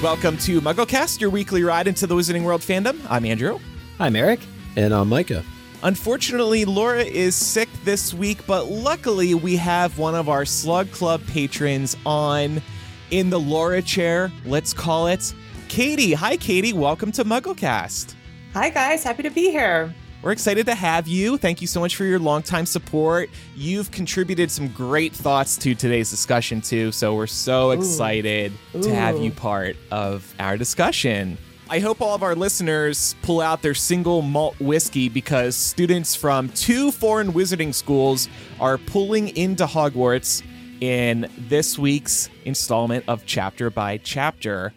Welcome to MuggleCast, your weekly ride into the Wizarding World fandom. I'm Andrew. I'm Eric. And I'm Micah. Unfortunately, Laura is sick this week, but luckily we have one of our Slug Club patrons on in the Laura chair, let's call it. Katie. Hi, Katie. Welcome to MuggleCast. Hi, guys. Happy to be here. We're excited to have you. Thank you so much for your longtime support. You've contributed some great thoughts to today's discussion, too. So we're so excited Ooh. to have you part of our discussion. I hope all of our listeners pull out their single malt whiskey because students from two foreign wizarding schools are pulling into Hogwarts in this week's installment of Chapter by Chapter.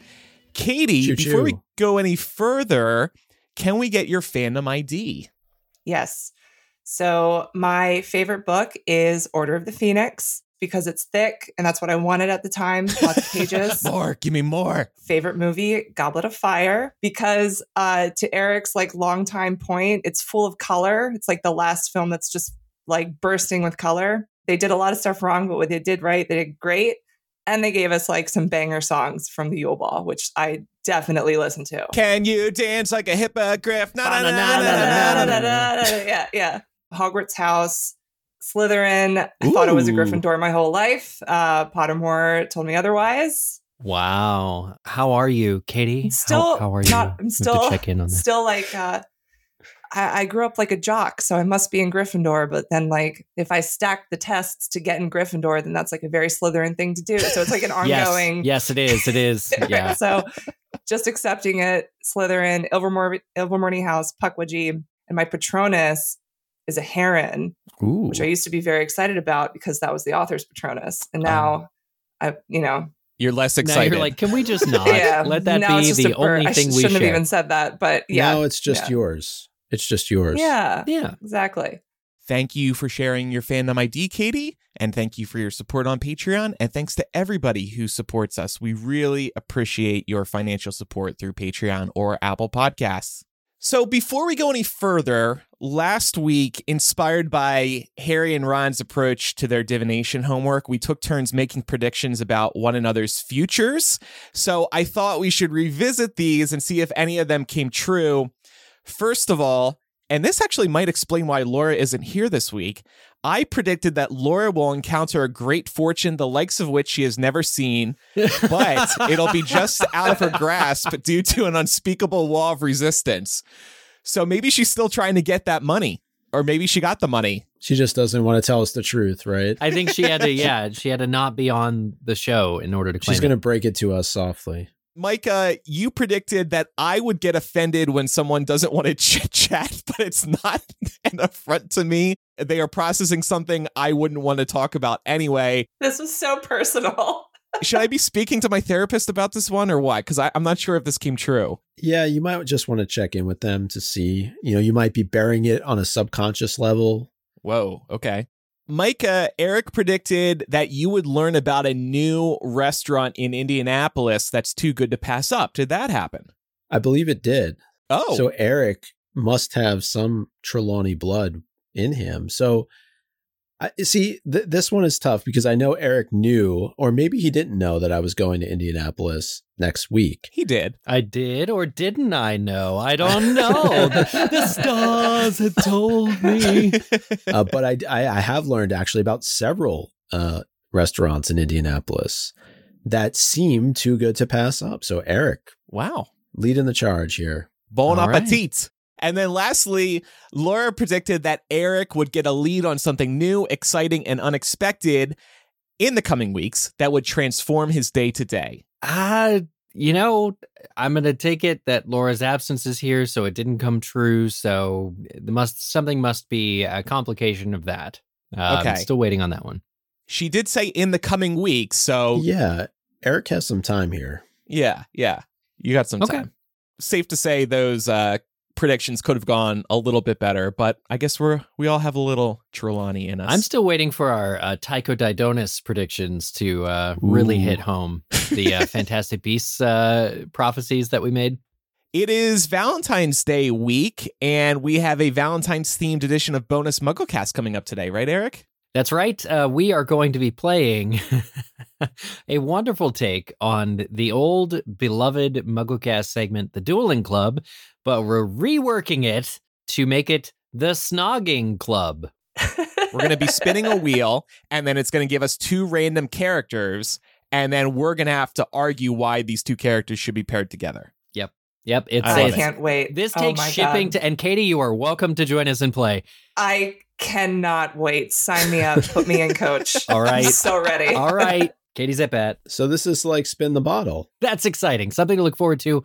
Katie, Choo-choo. before we go any further, can we get your fandom ID? Yes. So, my favorite book is Order of the Phoenix because it's thick and that's what I wanted at the time. Lots of pages. More, give me more. favorite movie, Goblet of Fire, because uh, to Eric's like longtime point, it's full of color. It's like the last film that's just like bursting with color. They did a lot of stuff wrong, but what they did right, they did great. And they gave us like some banger songs from the Yule Ball, which I definitely listened to. Can you dance like a hippogriff? Yeah, yeah. Hogwarts House, Slytherin. I thought it was a Gryffindor my whole life. Uh, Pottermore told me otherwise. Wow. How are you, Katie? Still, how, how are you? Not, I'm still, check in on still like, uh, I, I grew up like a jock, so I must be in Gryffindor. But then, like, if I stack the tests to get in Gryffindor, then that's like a very Slytherin thing to do. So it's like an ongoing. Yes, yes, it is. It is. Yeah. so just accepting it, Slytherin, Ilvermorny, Ilvermorny House, Puckwudgie, and my Patronus is a heron, Ooh. which I used to be very excited about because that was the author's Patronus, and now um, I, you know, You're less now excited. you're like, can we just not yeah, let that now be the a bird. only I thing we share? I shouldn't share? have even said that, but yeah, Now it's just yeah. yours. It's just yours. yeah, yeah. exactly. Thank you for sharing your fandom ID, Katie, and thank you for your support on Patreon. And thanks to everybody who supports us. We really appreciate your financial support through Patreon or Apple Podcasts. So, before we go any further, last week, inspired by Harry and Ron's approach to their divination homework, we took turns making predictions about one another's futures. So, I thought we should revisit these and see if any of them came true. First of all, and this actually might explain why Laura isn't here this week. I predicted that Laura will encounter a great fortune, the likes of which she has never seen, but it'll be just out of her grasp due to an unspeakable wall of resistance. So maybe she's still trying to get that money, or maybe she got the money. She just doesn't want to tell us the truth, right? I think she had to, yeah, she had to not be on the show in order to claim She's going to break it to us softly. Micah, you predicted that I would get offended when someone doesn't want to chit chat, but it's not an affront to me. They are processing something I wouldn't want to talk about anyway. This was so personal. Should I be speaking to my therapist about this one or what? Because I'm not sure if this came true. Yeah, you might just want to check in with them to see. You know, you might be burying it on a subconscious level. Whoa, okay. Micah, Eric predicted that you would learn about a new restaurant in Indianapolis that's too good to pass up. Did that happen? I believe it did. Oh, So Eric must have some Trelawney blood in him. So I see th- this one is tough because I know Eric knew, or maybe he didn't know that I was going to Indianapolis next week. he did. I did or didn't I know? I don't know. the, the stars had told me. uh, but I, I I have learned actually about several uh, restaurants in Indianapolis that seem too good to pass up. So Eric, wow. leading the charge here. Bon All right. Appetit. And then lastly, Laura predicted that Eric would get a lead on something new, exciting, and unexpected in the coming weeks that would transform his day to day. Uh, you know, I'm going to take it that Laura's absence is here, so it didn't come true. So the must something must be a complication of that. Um, Okay. Still waiting on that one. She did say in the coming weeks, so Yeah, Eric has some time here. yeah, yeah. You got some Okay. time. Safe to say those uh predictions could have gone a little bit better, but I guess we're we all have a little Trelawney in us. I'm still waiting for our uh, Tycho Dodonus predictions to uh, really hit home. The uh, Fantastic Beasts uh, prophecies that we made. It is Valentine's Day week, and we have a Valentine's themed edition of Bonus MuggleCast coming up today, right, Eric? That's right. Uh, we are going to be playing a wonderful take on the old beloved MuggleCast segment, the Dueling Club, but we're reworking it to make it the Snogging Club. We're going to be spinning a wheel, and then it's going to give us two random characters, and then we're going to have to argue why these two characters should be paired together. Yep, Yep. it's, I I love it's it. can't wait. this Oh takes my shipping God. to and Katie, you are welcome to join us and play. I cannot wait. Sign me up. Put me in, coach. All right. I'm so ready. All right, Katie's at bat. So this is like spin the bottle. That's exciting. Something to look forward to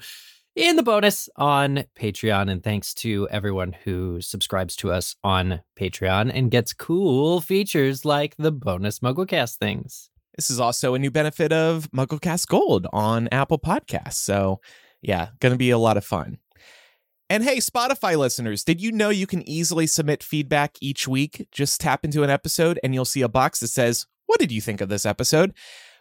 in the bonus on Patreon. And thanks to everyone who subscribes to us on Patreon and gets cool features like the bonus MuggleCast things. This is also a new benefit of MuggleCast Gold on Apple Podcasts. So, yeah, going to be a lot of fun. And hey, Spotify listeners, did you know you can easily submit feedback each week? Just tap into an episode and you'll see a box that says, What did you think of this episode?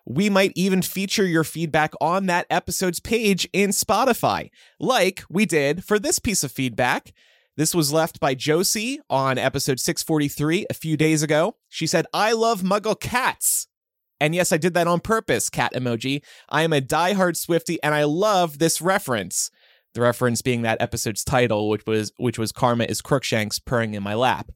We might even feature your feedback on that episode's page in Spotify, like we did for this piece of feedback. This was left by Josie on episode 643 a few days ago. She said, I love Muggle cats. And yes, I did that on purpose, cat emoji. I am a diehard Swifty and I love this reference. The reference being that episode's title, which was which was Karma is Crookshanks purring in my lap.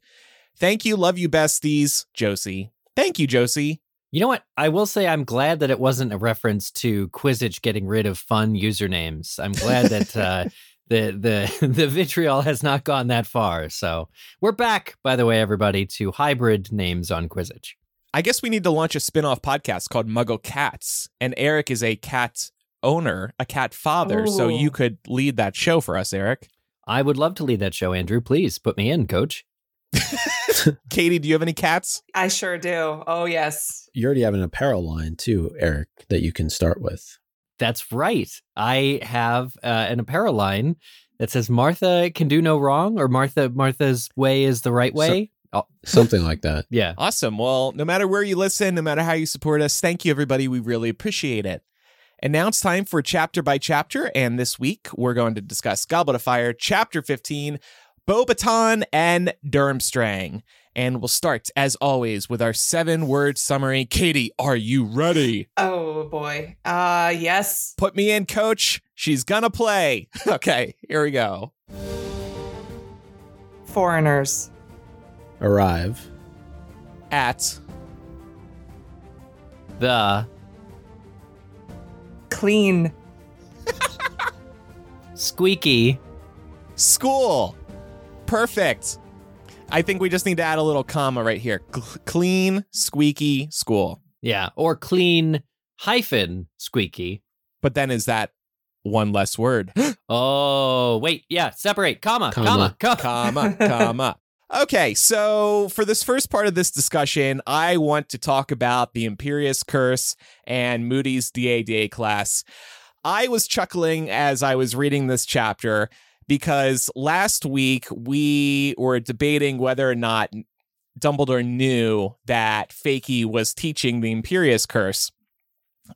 Thank you, love you besties, Josie. Thank you, Josie. You know what? I will say I'm glad that it wasn't a reference to Quizzitch getting rid of fun usernames. I'm glad that uh, the the the vitriol has not gone that far. So we're back, by the way, everybody, to hybrid names on Quizzitch. I guess we need to launch a spin-off podcast called Muggle Cats. And Eric is a cat owner, a cat father, so you could lead that show for us, Eric. I would love to lead that show, Andrew. Please put me in, coach. Katie, do you have any cats? I sure do. Oh, yes. You already have an apparel line too, Eric, that you can start with. That's right. I have uh, an apparel line that says Martha can do no wrong or Martha Martha's way is the right way. oh, Something like that. yeah. Awesome. Well, no matter where you listen, no matter how you support us, thank you, everybody. We really appreciate it. And now it's time for chapter by chapter. And this week, we're going to discuss Goblet of Fire, chapter 15, Beauxbatons and Durmstrang. And we'll start, as always, with our seven word summary. Katie, are you ready? Oh, boy. Uh, yes. Put me in, coach. She's gonna play. Okay, here we go. Foreigners. Arrive. At The Clean. squeaky school. Perfect. I think we just need to add a little comma right here. Cl- clean, squeaky school. Yeah, or clean hyphen squeaky. But then is that one less word? Oh, wait, yeah, separate, comma, comma, Comma. comma. comma, comma. Okay, so for this first part of this discussion, I want to talk about the Imperius Curse and Moody's DADA class. I was chuckling as I was reading this chapter because last week we were debating whether or not Dumbledore knew that Fakey was teaching the Imperius Curse.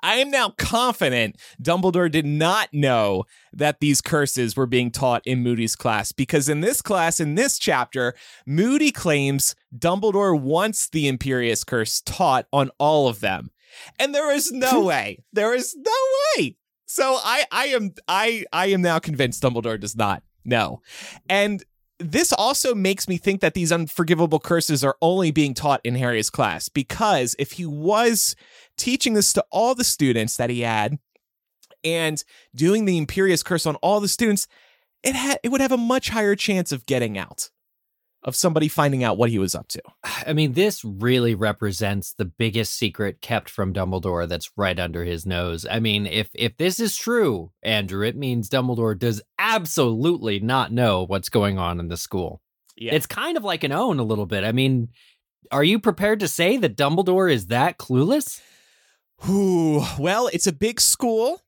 I am now confident Dumbledore did not know that these curses were being taught in Moody's class because in this class, in this chapter, Moody claims Dumbledore wants the Imperius Curse taught on all of them. And there is no way. There is no way. So I I am I I am now convinced Dumbledore does not know. And this also makes me think that these unforgivable curses are only being taught in Harry's class because if he was teaching this to all the students that he had and doing the Imperius curse on all the students, it had it would have a much higher chance of getting out. Of somebody finding out what he was up to. I mean, this really represents the biggest secret kept from Dumbledore that's right under his nose. I mean, if if this is true, Andrew, it means Dumbledore does absolutely not know what's going on in the school. Yeah. It's kind of like an own a little bit. I mean, are you prepared to say that Dumbledore is that clueless? Ooh, well, it's a big school.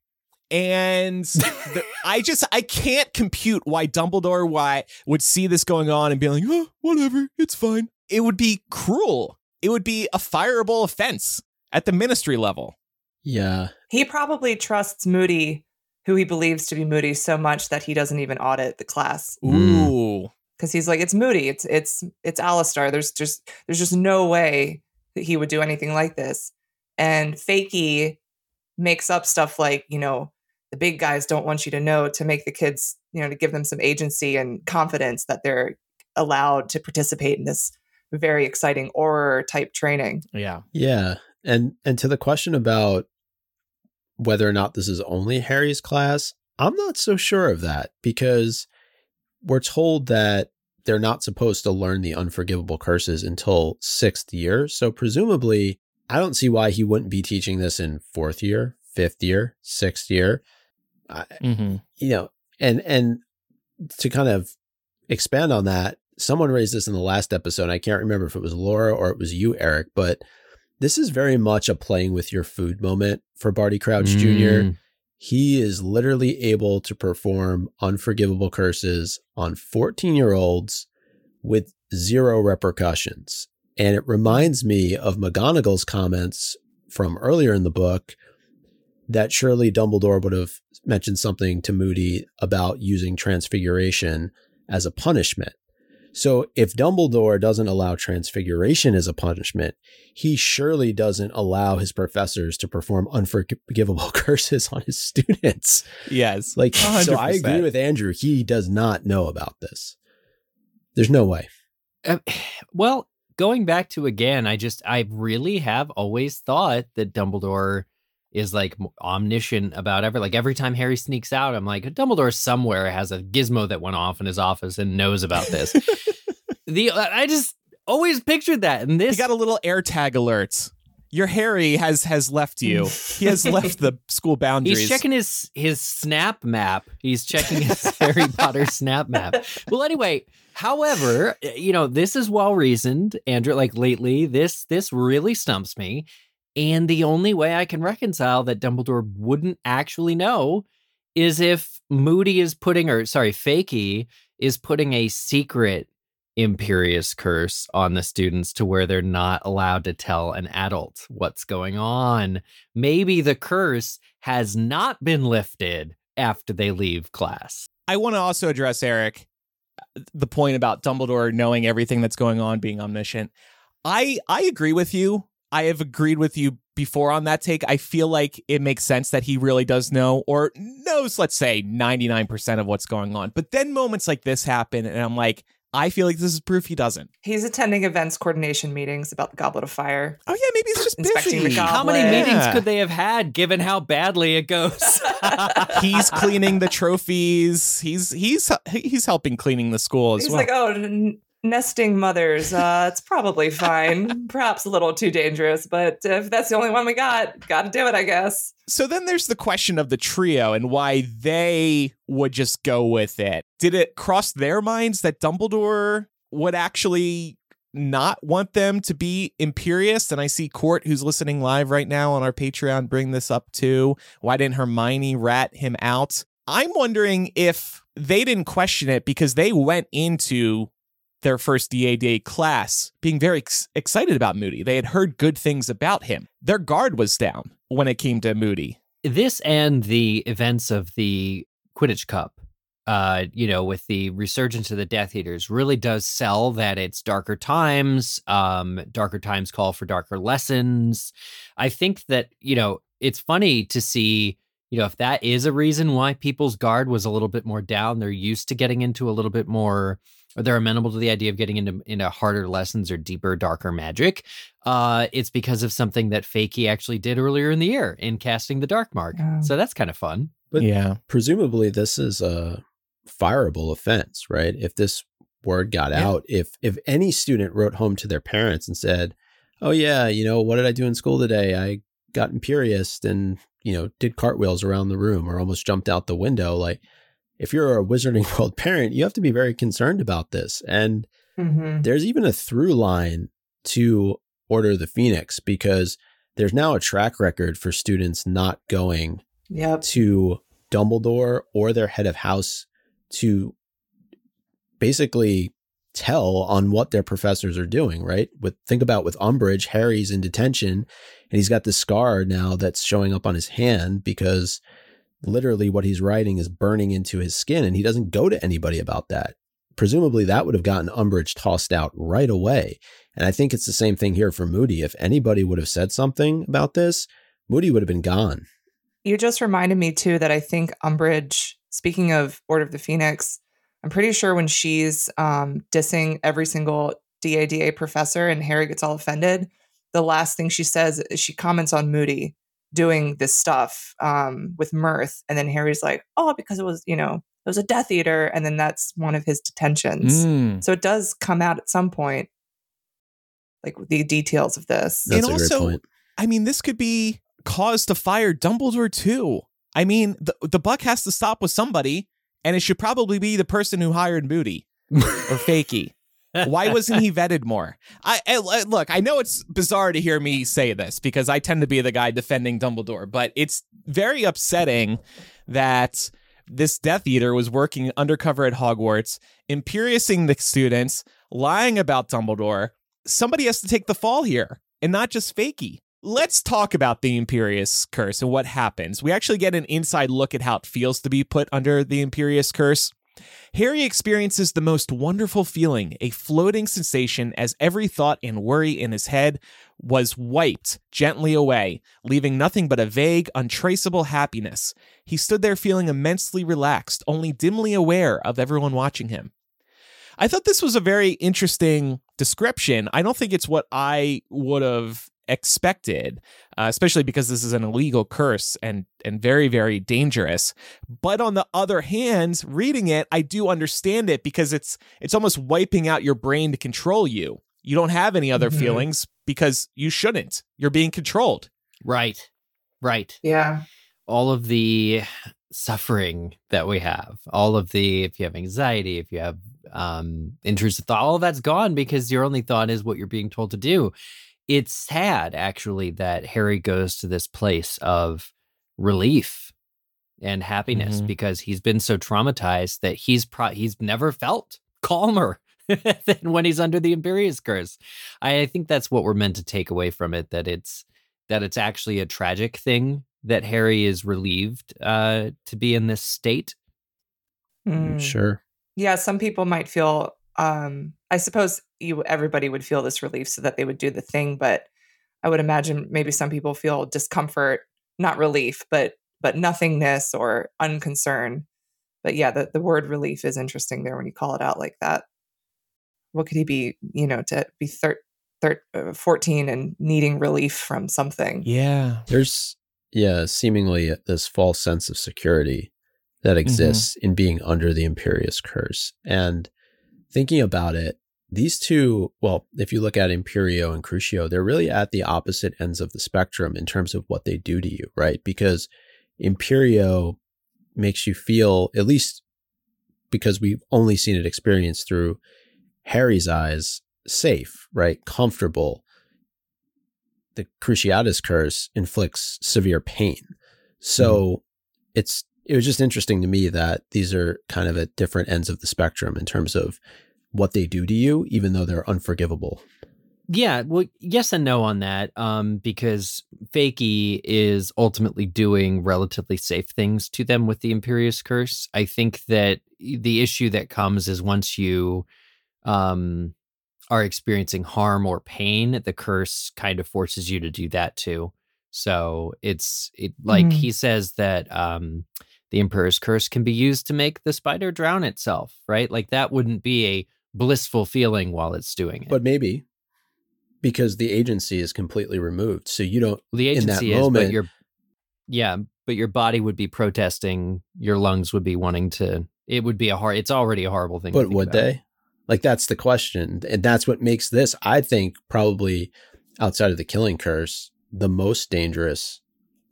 And the, I just I can't compute why Dumbledore why would see this going on and be like, oh, whatever, it's fine. It would be cruel. It would be a fireable offense at the ministry level. Yeah. He probably trusts Moody, who he believes to be Moody, so much that he doesn't even audit the class Mm. Ooh. because he's like, it's Moody, it's it's it's Alastor. There's just there's just no way that he would do anything like this. And Fakey makes up stuff like, you know, the big guys don't want you to know to make the kids, you know, to give them some agency and confidence that they're allowed to participate in this very exciting horror type training. Yeah. Yeah. And and to the question about whether or not this is only Harry's class, I'm not so sure of that because we're told that they're not supposed to learn the unforgivable curses until 6th year. So presumably, I don't see why he wouldn't be teaching this in 4th year, 5th year, 6th year. I, Mm-hmm. you know, and and to kind of expand on that, someone raised this in the last episode. I can't remember if it was Laura or it was you, Eric, but this is very much a playing with your food moment for Barty Crouch Jr. Mm. He is literally able to perform unforgivable curses on 14 year olds with zero repercussions. And it reminds me of McGonagall's comments from earlier in the book that surely Dumbledore would have mentioned something to Moody about using transfiguration as a punishment. So if Dumbledore doesn't allow transfiguration as a punishment, he surely doesn't allow his professors to perform unforgivable curses on his students. Yes. Like, so I agree with Andrew. He does not know about this. There's no way. Uh, well, going back to again, I just I really have always thought that Dumbledore is like omniscient about every like every time Harry sneaks out, I'm like Dumbledore somewhere has a gizmo that went off in his office and knows about this. the uh, I just always pictured that, and this. he got a little AirTag alert. Your Harry has has left you. he has left the school boundaries. He's checking his his snap map. He's checking his Harry Potter snap map. Well, anyway, however, you know, this is well reasoned, Andrew. Like lately, this this really stumps me. And the only way I can reconcile that Dumbledore wouldn't actually know is if Moody is putting, or sorry, Fakey is putting a secret imperius curse on the students to where they're not allowed to tell an adult what's going on. Maybe the curse has not been lifted after they leave class. I want to also address Eric uh, the point about Dumbledore knowing everything that's going on, being omniscient. I I agree with you. I have agreed with you before on that take. I feel like it makes sense that he really does know or knows, let's say, 99% of what's going on. But then moments like this happen, and I'm like, I feel like this is proof he doesn't. He's attending events coordination meetings about the Goblet of Fire. Oh, yeah, maybe he's just Inspecting busy. the How many Goblet. meetings could they have had given how badly it goes? he's cleaning the trophies. He's he's he's helping cleaning the school as He's well. like, oh, n- nesting mothers. Uh, it's probably fine. Perhaps a little too dangerous, but if that's the only one we got, got to do it, I guess. So then there's the question of the trio and why they would just go with it. Did it cross their minds that Dumbledore would actually not want them to be imperious? And I see Court, who's listening live right now on our Patreon, bring this up too. Why didn't Hermione rat him out? I'm wondering if they didn't question it because they went into their first DA day class being very ex- excited about Moody. They had heard good things about him. Their guard was down when it came to Moody. this and the events of the Quidditch Cup, uh, you know, with the resurgence of the Death Eaters, really does sell that it's darker times. Um, darker times call for darker lessons. I think that you know it's funny to see. You know, if that is a reason why people's guard was a little bit more down, they're used to getting into a little bit more, or they're amenable to the idea of getting into into harder lessons or deeper, darker magic. Uh, it's because of something that Fakey actually did earlier in the year in casting the Dark Mark. Oh. So that's kind of fun. But- yeah. Presumably, this is a fireable offense, right? If this word got Yeah. out. If if any student wrote home to their parents and said, "Oh yeah, you know, what did I do in school today? I got imperious and, you know, did cartwheels around the room or almost jumped out the window." Like if you're a Wizarding World parent, you have to be very concerned about this. And Mhm. there's even a through line to Order of the Phoenix because there's now a track record for students not going Yep. to Dumbledore or their head of house to basically tell on what their professors are doing, right? With think about with Umbridge, Harry's in detention and he's got this scar now that's showing up on his hand because literally what he's writing is burning into his skin and he doesn't go to anybody about that. Presumably that would have gotten Umbridge tossed out right away. And I think it's the same thing here for Moody. If anybody would have said something about this, Moody would have been gone. You just reminded me too that I think Umbridge, speaking of Order of the Phoenix, I'm pretty sure when she's um, dissing every single DADA professor and Harry gets all offended, the last thing she says is she comments on Moody doing this stuff um, with mirth. And then Harry's like, oh, because it was, you know, it was a Death Eater. And then that's one of his detentions. Mm. So it does come out at some point, like the details of this. That's And a great also- point. I mean, this could be cause to fire Dumbledore too. I mean, the the buck has to stop with somebody, and it should probably be the person who hired Moody or Fakey. Why wasn't he vetted more? I, I look. I know it's bizarre to hear me say this because I tend to be the guy defending Dumbledore, but it's very upsetting that this Death Eater was working undercover at Hogwarts, imperiousing the students, lying about Dumbledore. Somebody has to take the fall here, and not just Fakey. Let's talk about the Imperius Curse and what happens. We actually get an inside look at how it feels to be put under the Imperius Curse. Harry experiences the most wonderful feeling, a floating sensation as every thought and worry in his head was wiped gently away, leaving nothing but a vague, untraceable happiness. He stood there feeling immensely relaxed, only dimly aware of everyone watching him. I thought this was a very interesting description. I don't think it's what I would have expected, uh, especially because this is an illegal curse and and very very dangerous. But on the other hand, reading it, I do understand it because it's it's almost wiping out your brain to control you. You don't have any other Mhm. feelings because you shouldn't. You're being controlled. Right. Right. Yeah. all of the suffering that we have, all of the if you have anxiety, if you have um intrusive thought, all of that's gone because your only thought is what you're being told to do. It's sad actually that Harry goes to this place of relief and happiness Mhm. because he's been so traumatized that he's pro- he's never felt calmer than when he's under the Imperius curse. I, I think that's what we're meant to take away from it that it's that it's actually a tragic thing that Harry is relieved uh, to be in this state. Mm. Sure. yeah some people might feel um i suppose you everybody would feel this relief so that they would do the thing but i would imagine maybe some people feel discomfort not relief but but nothingness or unconcern but yeah the, the word relief is interesting there when you call it out like that what could he be you know to be thir- thir- uh, 14 and needing relief from something Yeah. There's yeah, seemingly this false sense of security that exists in being under the Imperius curse. And thinking about it, these two, well, if you look at Imperio and Crucio, they're really at the opposite ends of the spectrum in terms of what they do to you, right? Because Imperio makes you feel, at least because we've only seen it experienced through Harry's eyes, safe, right? Comfortable. The Cruciatus curse inflicts severe pain. So mm-hmm. it's it was just interesting to me that these are kind of at different ends of the spectrum in terms of what they do to you, even though they're unforgivable. Yeah, well, yes and no on that, um, because Fakey is ultimately doing relatively safe things to them with the Imperius Curse. I think that the issue that comes is once you um, are experiencing harm or pain, the curse kind of forces you to do that too. So it's it like Mhm. he says that um, the Emperor's Curse can be used to make the spider drown itself, right? Like that wouldn't be a blissful feeling while it's doing it. But maybe because the agency is completely removed. So you don't the in that agency is, moment- but your yeah, but your body would be protesting. Your lungs would be wanting to. It would be a hard. It's already a horrible thing. to but would about. they? Like that's the question. And that's what makes this, I think, probably outside of the killing curse, the most dangerous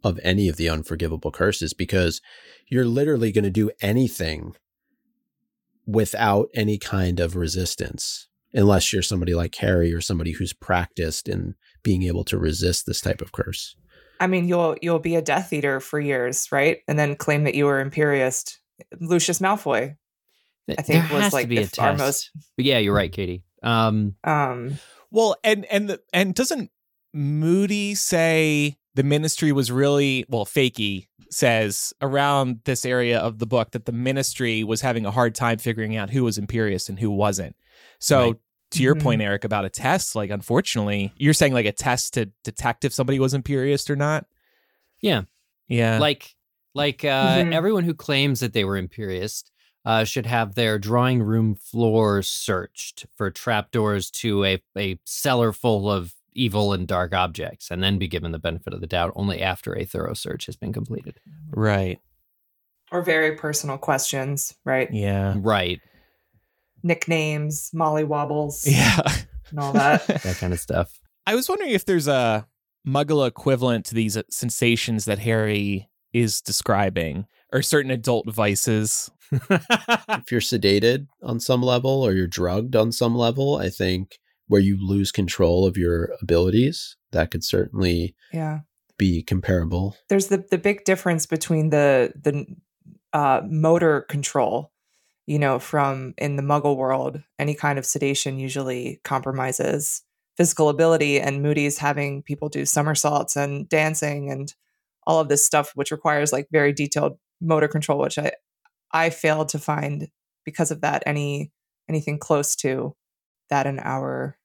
of any of the unforgivable curses because you're literally going to do anything without any kind of resistance unless you're somebody like Harry or somebody who's practiced in being able to resist this type of curse. I mean, you'll you'll be a Death Eater for years, right? And then claim that you were Imperious. Lucius Malfoy, I think, there was has like to be the a f- our test. most- But yeah, you're right, Katie. Um, um, Well, and and the, and doesn't Moody say the ministry was really well? Fakey says around this area of the book that the ministry was having a hard time figuring out who was Imperious and who wasn't. So. Right. To your Mhm. point, Eric, about a test, like unfortunately, you're saying like a test to detect if somebody was Imperious or not. Yeah. Yeah. like like uh, Mhm. everyone who claims that they were imperious uh, should have their drawing room floors searched for trapdoors to a, a cellar full of evil and dark objects and then be given the benefit of the doubt only after a thorough search has been completed right. or very personal questions, right? Yeah. right Nicknames, Molly Wobbles, Yeah. and all that. that kind of stuff I was wondering if there's a muggle equivalent to these uh, sensations that Harry is describing, or certain adult vices. If you're sedated on some level or you're drugged on some level, I think where you lose control of your abilities, that could certainly yeah. be comparable. there's the the big difference between the the uh, motor control you know from in the muggle world any kind of sedation usually compromises physical ability and moody's having people do somersaults and dancing and all of this stuff which requires like very detailed motor control which i i failed to find because of that any anything close to that in our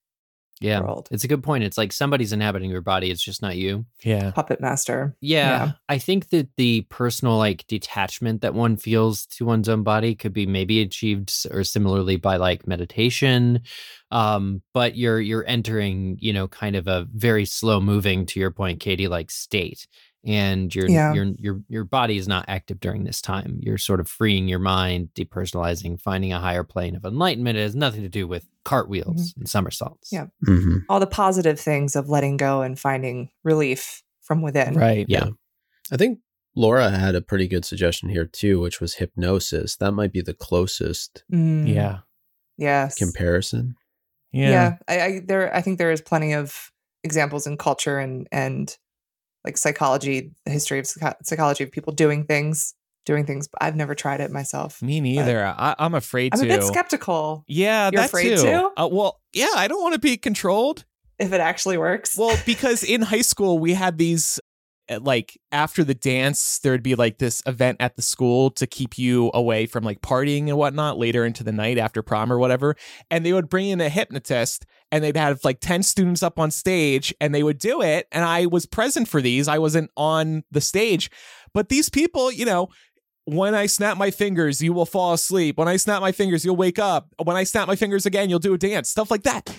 yeah World. it's a good point it's like somebody's inhabiting your body it's just not you Yeah. puppet master Yeah, Yeah. I think that the personal like detachment that one feels to one's own body could be maybe achieved or similarly by like meditation. Um, but you're you're entering, you know, kind of a very slow moving, to your point, Katie, like state. And your Yeah. your your your body is not active during this time. You're sort of freeing your mind, depersonalizing, finding a higher plane of enlightenment. It has nothing to do with cartwheels and somersaults. Yeah. Mm-hmm. all the positive things of letting go and finding relief from within Right. Yeah. I think Laura had a pretty good suggestion here too, which was hypnosis. That might be the closest Mm, Yeah. Yes. comparison. Yeah. Yeah. I, I there I think there is plenty of examples in culture and and like psychology, the history of psychology of people doing things, doing things. But I've never tried it myself. Me neither. I, I'm afraid I'm to. a bit skeptical Yeah, You're that afraid too. to? Uh, well, yeah, I don't want to be controlled. if it actually works. Well, because in high school we had these uh, like after the dance there would be like this event at the school to keep you away from like partying and whatnot later into the night after prom or whatever and they would bring in a hypnotist and they'd have like 10 students up on stage and they would do it and i was present for these i wasn't on the stage but these people you know when I snap my fingers, you will fall asleep. When I snap my fingers, you'll wake up. When I snap my fingers again, you'll do a dance. Stuff like that.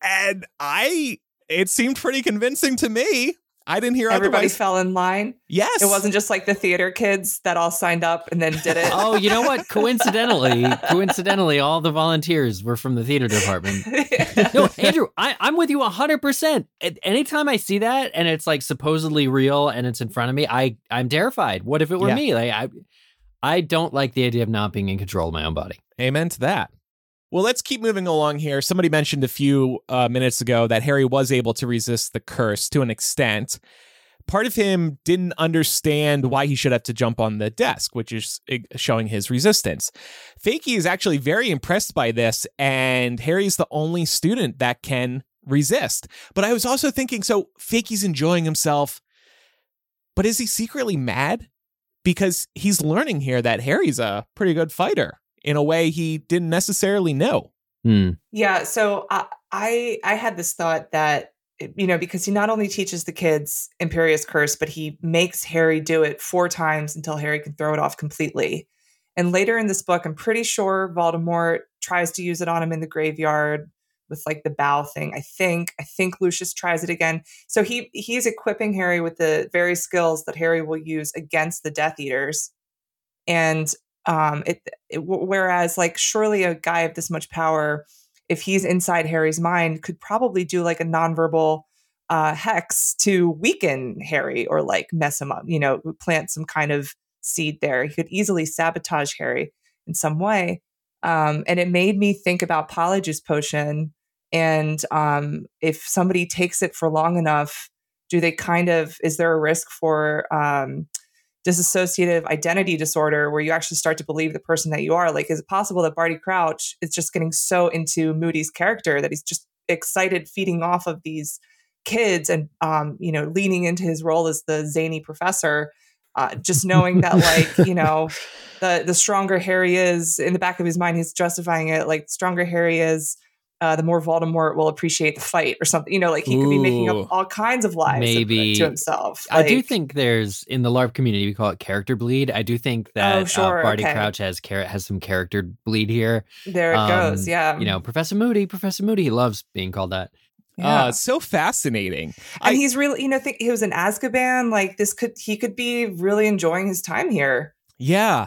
And I, it seemed pretty convincing to me. I didn't hear Everybody otherwise. fell in line. yes, It wasn't just like the theater kids that all signed up and then did it. Oh, you know what? Coincidentally, coincidentally, all the volunteers were from the theater department. no, Andrew, I, I'm with you 100%. At- Anytime I see that and it's like supposedly real and it's in front of me, I, I'm terrified. What if it were Yeah. me? Like, I, I don't like the idea of not being in control of my own body. Amen to that. Well, let's keep moving along here. Somebody mentioned a few uh, minutes ago that Harry was able to resist the curse to an extent. Part of him didn't understand why he should have to jump on the desk, which is eh, showing his resistance. Fakey is actually very impressed by this, and Harry's the only student that can resist. But I was also thinking so Fakey's enjoying himself, but is he secretly mad? Because he's learning here that Harry's a pretty good fighter in a way he didn't necessarily know. Hmm. Yeah, so I, I I had this thought that you know because he not only teaches the kids Imperius Curse, but he makes Harry do it four times until Harry can throw it off completely. And later in this book, I'm pretty sure Voldemort tries to use it on him in the graveyard with like the bow thing. I think I think Lucius tries it again. So he he's equipping Harry with the very skills that Harry will use against the Death Eaters. And Um, it, it whereas like surely a guy of this much power, if he's inside Harry's mind, could probably do like a nonverbal uh, hex to weaken Harry or like mess him up. You know, plant some kind of seed there. He could easily sabotage Harry in some way. Um, and it made me think about Polyjuice Potion. And um, if somebody takes it for long enough, do they kind of, is there a risk for um, dissociative identity disorder where you actually start to believe the person that you are? Like, is it possible that Barty Crouch is just getting so into Moody's character that he's just excited feeding off of these kids and, um, you know, leaning into his role as the zany professor? Uh, just knowing that, like, you know, the the stronger Harry is in the back of his mind, he's justifying it. Like, the stronger Harry is, uh, the more Voldemort will appreciate the fight or something. You know, like he could be making up all kinds of lies maybe to himself. Like, I do think there's in the LARP community we call it character bleed. I do think oh, that oh, sure, uh, Barty okay. Crouch has car- has some character bleed here. There it um, goes. Yeah, you know, Professor Moody, Professor Moody, he loves being called that. Yeah, uh, so fascinating. And I, he's really, you know, think he was in Azkaban. Like this could he could be really enjoying his time here. Yeah,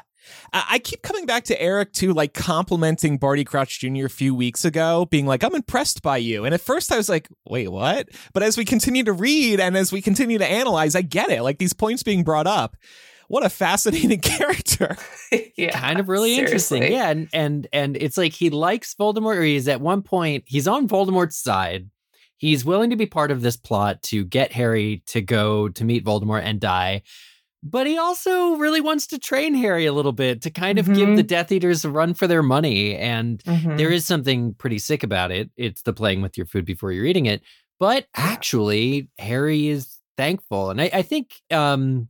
I keep coming back to Eric too, like complimenting Barty Crouch Jr. a few weeks ago, being like, I'm impressed by you. And at first I was like, wait, what? But as we continue to read and as we continue to analyze, I get it. Like these points being brought up. What a fascinating character. yeah. Kind of really seriously. interesting. Yeah. And and and it's like he likes Voldemort, or he's at one point, he's on Voldemort's side. He's willing to be part of this plot to get Harry to go to meet Voldemort and die but he also really wants to train Harry a little bit to kind of mm-hmm. give the mm-hmm. Death Eaters a run for their money. And mm-hmm. there is something pretty sick about it. It's the playing with your food before you're eating it. But actually, Harry is thankful. And I, I think um,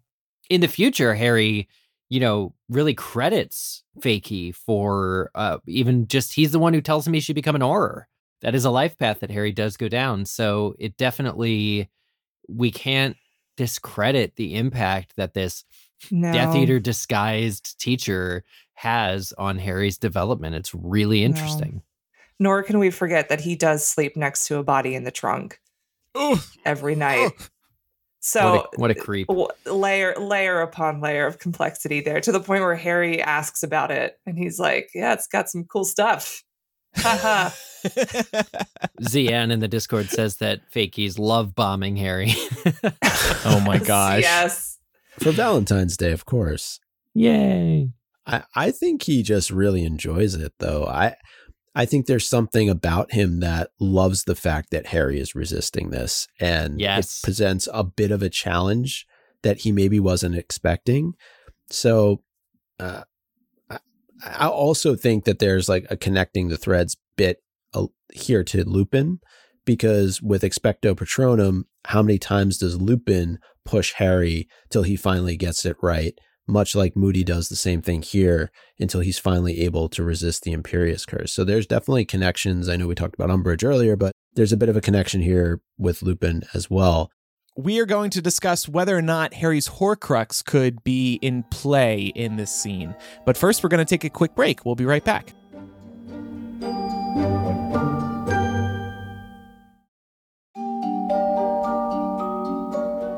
in the future, Harry, you know, really credits Fakey for uh, even just he's the one who tells him he should become an Auror. That is a life path that Harry does go down. So it definitely, we can't discredit the impact that this no. Death Eater disguised teacher has on Harry's development. It's really interesting. No. Nor can we forget that he does sleep next to a body in the trunk every night. So what a, what a, creep. Layer layer upon layer of complexity there to the point where Harry asks about it and he's like, "Yeah, it's got some cool stuff." Haha. Zian in the Discord says that fakies love bombing Harry. oh my gosh. Yes. For Valentine's Day, of course. Yay. I, I think he just really enjoys it though. I I think there's something about him that loves the fact that Harry is resisting this and yes. it presents a bit of a challenge that he maybe wasn't expecting. So uh, I also think that there's like a connecting the threads bit uh, here to Lupin because with Expecto Patronum, how many times does Lupin push Harry till he finally gets it right? Much like Moody does the same thing here until he's finally able to resist the Imperius curse. So there's definitely connections. I know we talked about Umbridge earlier, but there's a bit of a connection here with Lupin as well we are going to discuss whether or not Harry's Horcrux could be in play in this scene. But first, we're going to take a quick break. We'll be right back.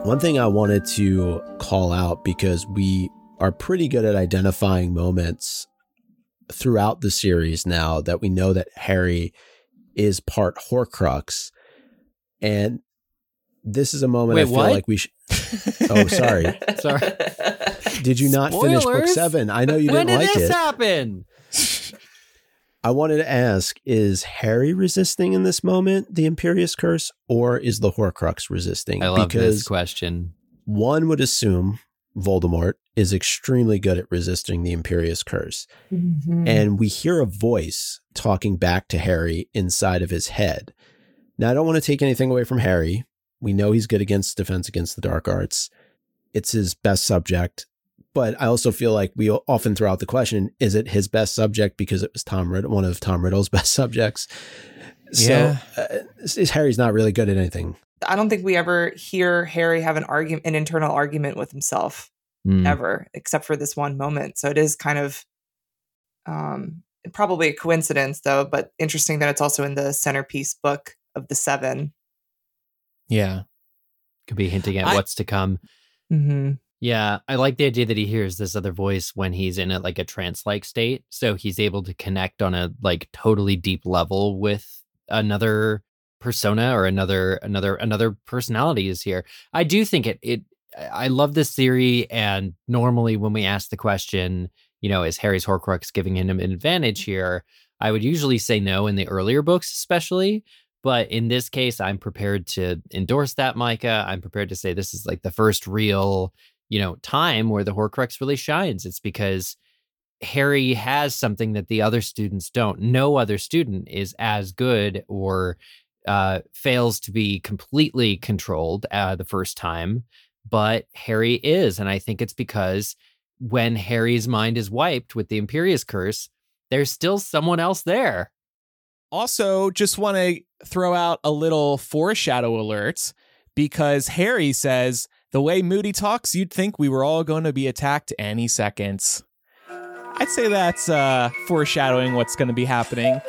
One thing I wanted to call out because we are pretty good at identifying moments throughout the series now that we know that Harry is part Horcrux. And this is a moment Wait, I feel what? like we should. oh, sorry. sorry. Did you not Spoilers? finish book seven? I know you didn't like it. when did like this it. happen? I wanted to ask: Is Harry resisting in this moment the Imperius Curse, or is the Horcrux resisting? I love because this question. One would assume Voldemort is extremely good at resisting the Imperius Curse, mm-hmm. and we hear a voice talking back to Harry inside of his head. Now, I don't want to take anything away from Harry we know he's good against defense against the dark arts. It's his best subject. But I also feel like we often throw out the question is it his best subject because it was Tom Riddle, one of Tom Riddle's best subjects? Yeah. So uh, Harry's not really good at anything. I don't think we ever hear Harry have an argument, an internal argument with himself mm. ever, except for this one moment. So it is kind of um, probably a coincidence, though, but interesting that it's also in the centerpiece book of the seven yeah. Could be hinting at I, what's to come. Mm-hmm. Yeah, I like the idea that he hears this other voice when he's in a like a trance-like state, so he's able to connect on a like totally deep level with another persona or another another another personality is here. I do think it it I love this theory and normally when we ask the question, you know, is Harry's Horcrux giving him an advantage here? I would usually say no in the earlier books especially, but in this case I'm prepared to endorse that Micah. I'm prepared to say this is like the first real you know, time where the Horcrux really shines. It's because Harry has something that the other students don't. No other student is as good or uh, fails to be completely controlled uh, the first time, but Harry is. And I think it's because when Harry's mind is wiped with the Imperius curse, there's still someone else there. Also, just want to throw out a little foreshadow alert because Harry says, the way Moody talks, you'd think we were all going to be attacked any seconds. I'd say that's uh, foreshadowing what's going to be happening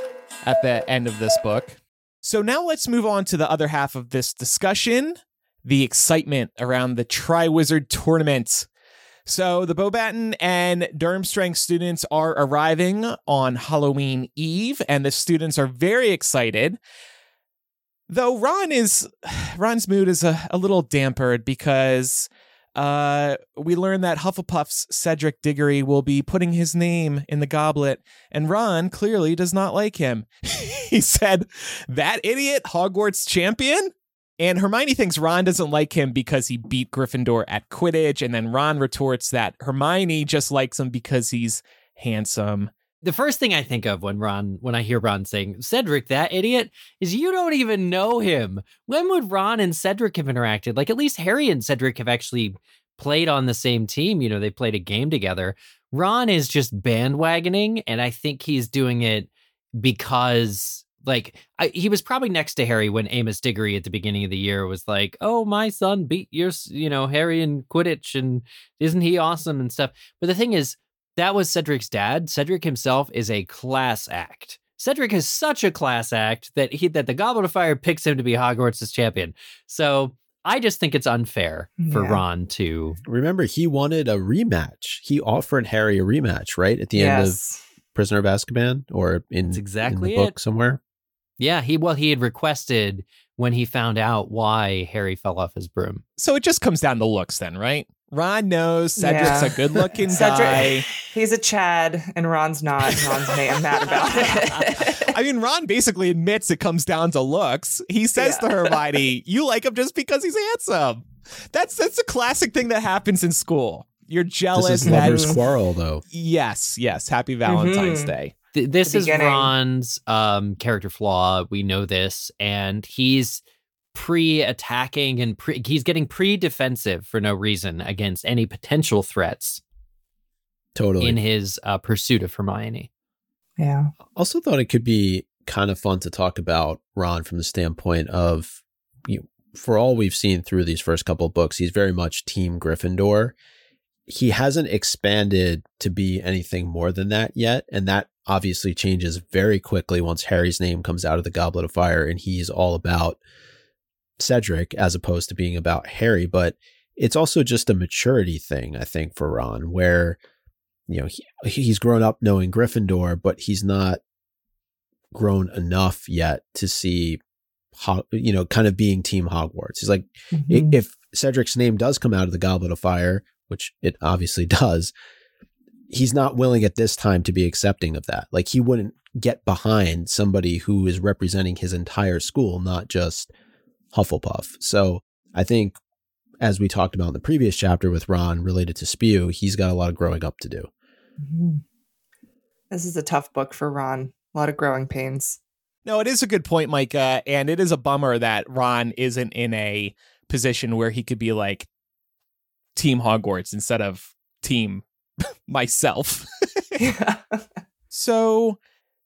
at the end of this book. So now let's move on to the other half of this discussion the excitement around the Triwizard Tournament. So the Beauxbaton and Durmstrang students are arriving on Halloween Eve, and the students are very excited. Though Ron is Ron's mood is a, a little dampered because uh, we learn that Hufflepuff's Cedric Diggory will be putting his name in the goblet, and Ron clearly does not like him. he said, That idiot, Hogwarts champion? And Hermione thinks Ron doesn't like him because he beat Gryffindor at Quidditch, and then Ron retorts that Hermione just likes him because he's handsome the first thing I think of when Ron, when I hear Ron saying Cedric, that idiot, is you don't even know him. When would Ron and Cedric have interacted? Like at least Harry and Cedric have actually played on the same team. You know, they played a game together. Ron is just bandwagoning, and I think he's doing it because like I, he was probably next to Harry when Amos Diggory at the beginning of the year was like, "Oh, my son beat your, you know, Harry in Quidditch, and isn't he awesome and stuff." But the thing is, that was Cedric's dad. Cedric himself is a class act. Cedric is such a class act that he that the Goblet of Fire picks him to be Hogwarts' champion. So I just think it's unfair for yeah. Ron to remember he wanted a rematch. He offered Harry a rematch, right? At the yes. end of Prisoner of Azkaban or in, That's exactly in the book it. somewhere. Yeah, he well he had requested when he found out why Harry fell off his broom. So it just comes down to looks then, right? Ron knows Cedric's yeah. a good looking guy. He's a Chad and Ron's not. Ron's mad about it. I mean, Ron basically admits it comes down to looks. He says yeah. to Hermione, You like him just because he's handsome. That's that's a classic thing that happens in school. You're jealous. This is that, lover's quarrel, though. Yes, yes. Happy Valentine's mm-hmm. Day. Th- this is Ron's um, character flaw. We know this, and he's pre-attacking and pre- he's getting pre-defensive for no reason against any potential threats. Totally in his uh, pursuit of Hermione. Yeah. Also thought it could be kind of fun to talk about Ron from the standpoint of you know, for all we've seen through these first couple of books, he's very much Team Gryffindor. He hasn't expanded to be anything more than that yet, and that obviously changes very quickly once Harry's name comes out of the Goblet of Fire and he's all about Cedric as opposed to being about Harry, but it's also just a maturity thing, I think, for Ron, where you know he, he's grown up knowing Gryffindor, but he's not grown enough yet to see, you know, kind of being Team Hogwarts. He's like, mm-hmm. if Cedric's name does come out of the Goblet of Fire, which it obviously does, he's not willing at this time to be accepting of that. Like he wouldn't get behind somebody who is representing his entire school, not just Hufflepuff. So I think, as we talked about in the previous chapter with Ron related to Spew, he's got a lot of growing up to do. Mm-hmm. This is a tough book for Ron. A lot of growing pains. No, it is a good point, Micah. And it is a bummer that Ron isn't in a position where he could be like Team Hogwarts instead of Team myself. so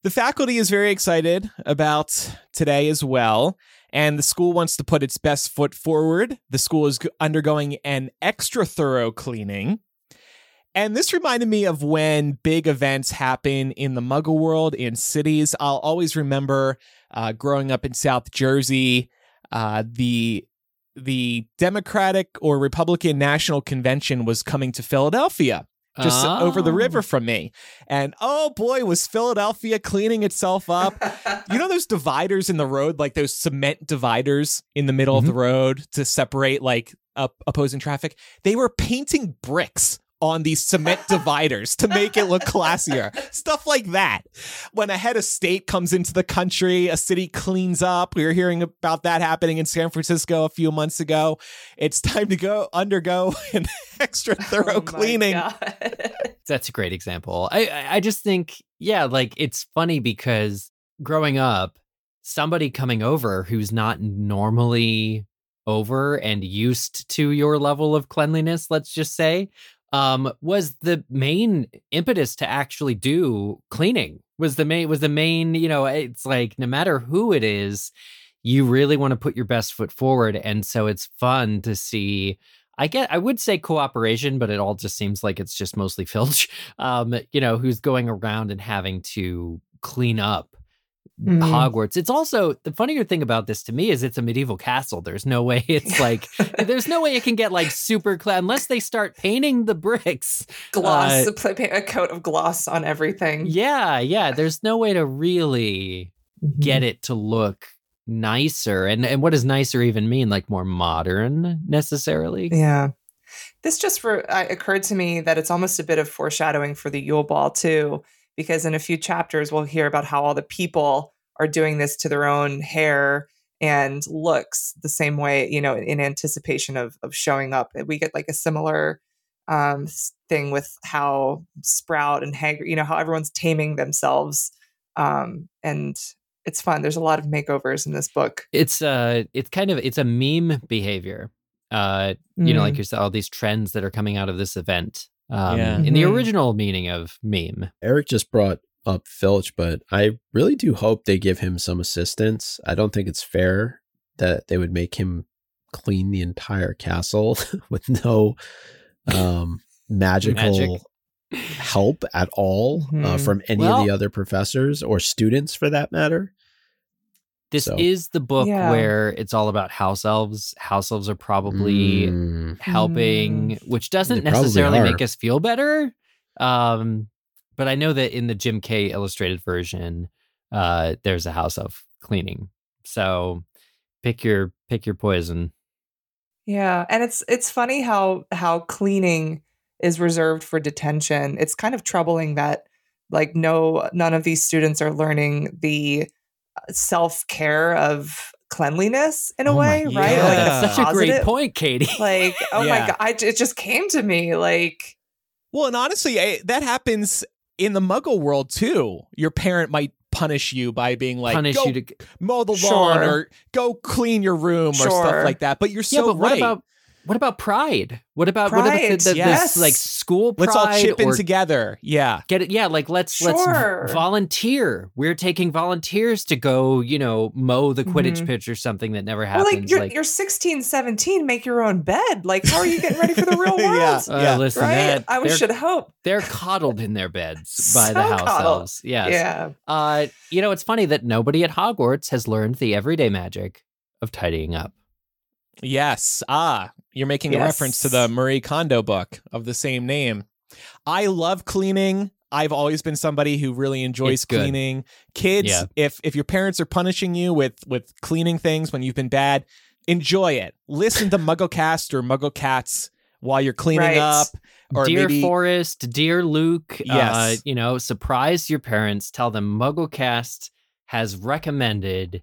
the faculty is very excited about today as well and the school wants to put its best foot forward. The school is undergoing an extra thorough cleaning. And this reminded me of when big events happen in the muggle world in cities. I'll always remember uh, growing up in South Jersey, uh, the the Democratic or Republican National Convention was coming to Philadelphia just Oh. over the river oh. from me. And oh boy, was Philadelphia cleaning itself up. you know those dividers in the road, like those cement dividers in the middle of the mm-hmm. road to separate like up opposing traffic? They were painting bricks on these cement dividers to make it look classier. Stuff like that. When a head of state comes into the country, a city cleans up. We were hearing about that happening in San Francisco a few months ago. It's time to go undergo an extra oh thorough Oh cleaning. That's a great example. I I- I just think yeah, like it's funny because growing up, somebody coming over who's not normally over and used to your level of cleanliness, let's just say, um, was the main impetus to actually do cleaning. Was the main was the main, you know, it's like no matter who it is, you really want to put your best foot forward. And so it's fun to see I get I would say cooperation, but it all just seems like it's just mostly Filch. Um, you know, who's going around and having to clean up Mhm. Hogwarts. It's also the funnier thing about this to me is it's a medieval castle. There's no way it's like there's no way it can get like super clean unless they start painting the bricks. gloss, Uh, a coat of gloss on everything. Yeah, yeah. There's no way to really Mhm. get it to look nicer. And and what does nicer even mean? Like more modern necessarily? Yeah. This just re- uh, occurred to me that it's almost a bit of foreshadowing for the Yule Ball too, because in a few chapters we'll hear about how all the people are doing this to their own hair and looks the same way, you know, in anticipation of of showing up. We get like a similar um thing with how Sprout and Hagrid, you know, how everyone's taming themselves. Um and it's fun. There's a lot of makeovers in this book. it's uh it's kind of it's a meme behavior uh you know like Mm. you said all these trends that are coming out of this event um Yeah. in the Mhm. original meaning of meme Eric just brought up Filch, but I really do hope they give him some assistance. I don't think it's fair that they would make him clean the entire castle with no um, magical Magic. help at all uh, Mhm. from any Well- of the other professors or students for that matter. this So- is the book Yeah. where it's all about house elves house elves are probably Mm. helping which doesn't They necessarily make us feel better um but i know that in the Jim Kay illustrated version uh there's a house elf cleaning so pick your pick your poison Yeah, and it's it's funny how how cleaning is reserved for detention. It's kind of troubling that like no none of these students are learning the self care of cleanliness in a Oh way, God. right? Like that's such a great positive- point katie Like, oh Yeah. my god, I, it just came to me like Well, and honestly, I, that happens in the Muggle world too. Your parent might punish you by being like, punish "Go you to mow the lawn or go clean your room or stuff like that." But you're yeah, so but what right. about what about pride? What about what about the, Pride, the, yes. this like school pride Let's all chip in together. Yeah. get it? Yeah, like let's Sure. let's volunteer. We're taking volunteers to go, you know, mow the Quidditch Mhm. pitch or something that never well, happens. like you're like, you're 16, 17, make your own bed. Like, how are you getting ready for the real world? Yeah. uh, yeah. listen, Right? that, I they're, should hope. they're coddled in their beds by the house coddled. elves. Yes. Yeah. Uh, you know, it's funny that nobody at Hogwarts has learned the everyday magic of tidying up. Yes. Ah, you're making a reference to the Marie Kondo book of the same name. I love cleaning. I've always been somebody who really enjoys cleaning. Kids, Yeah. if if your parents are punishing you with with cleaning things when you've been bad, enjoy it. Listen to MuggleCast or Muggle Cats while you're cleaning Right. up. Or dear maybe Forest, dear Luke, uh, Yes. you know, surprise your parents. Tell them MuggleCast has recommended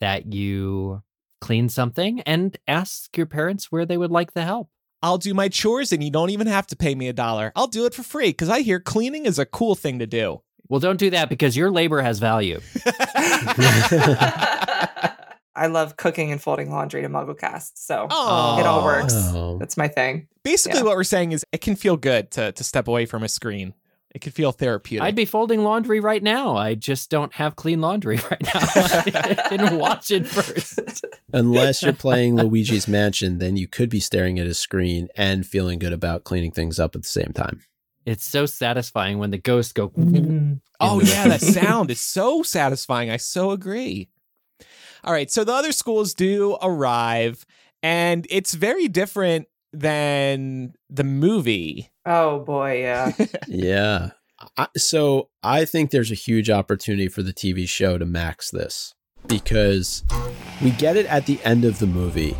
that you clean something and ask your parents where they would like the help. I'll do my chores and you don't even have to pay me a dollar. I'll do it for free because I hear cleaning is a cool thing to do. Well, don't do that because your labor has value. I love cooking and folding laundry to MuggleCast, so Oh, it all works. Oh. That's my thing. Basically, Yeah. what we're saying is it can feel good to to step away from a screen. It could feel therapeutic. I'd be folding laundry right now. I just don't have clean laundry right now. I didn't watch it first. Unless you're playing Luigi's Mansion, then you could be staring at a screen and feeling good about cleaning things up at the same time. It's so satisfying when the ghosts go. Mm-hmm. oh yeah, that sound is so satisfying. I so agree. All right, so the other schools do arrive, and it's very different than the movie. Oh boy, yeah. yeah. I, so I think there's a huge opportunity for the TV show to max this because we get it at the end of the movie,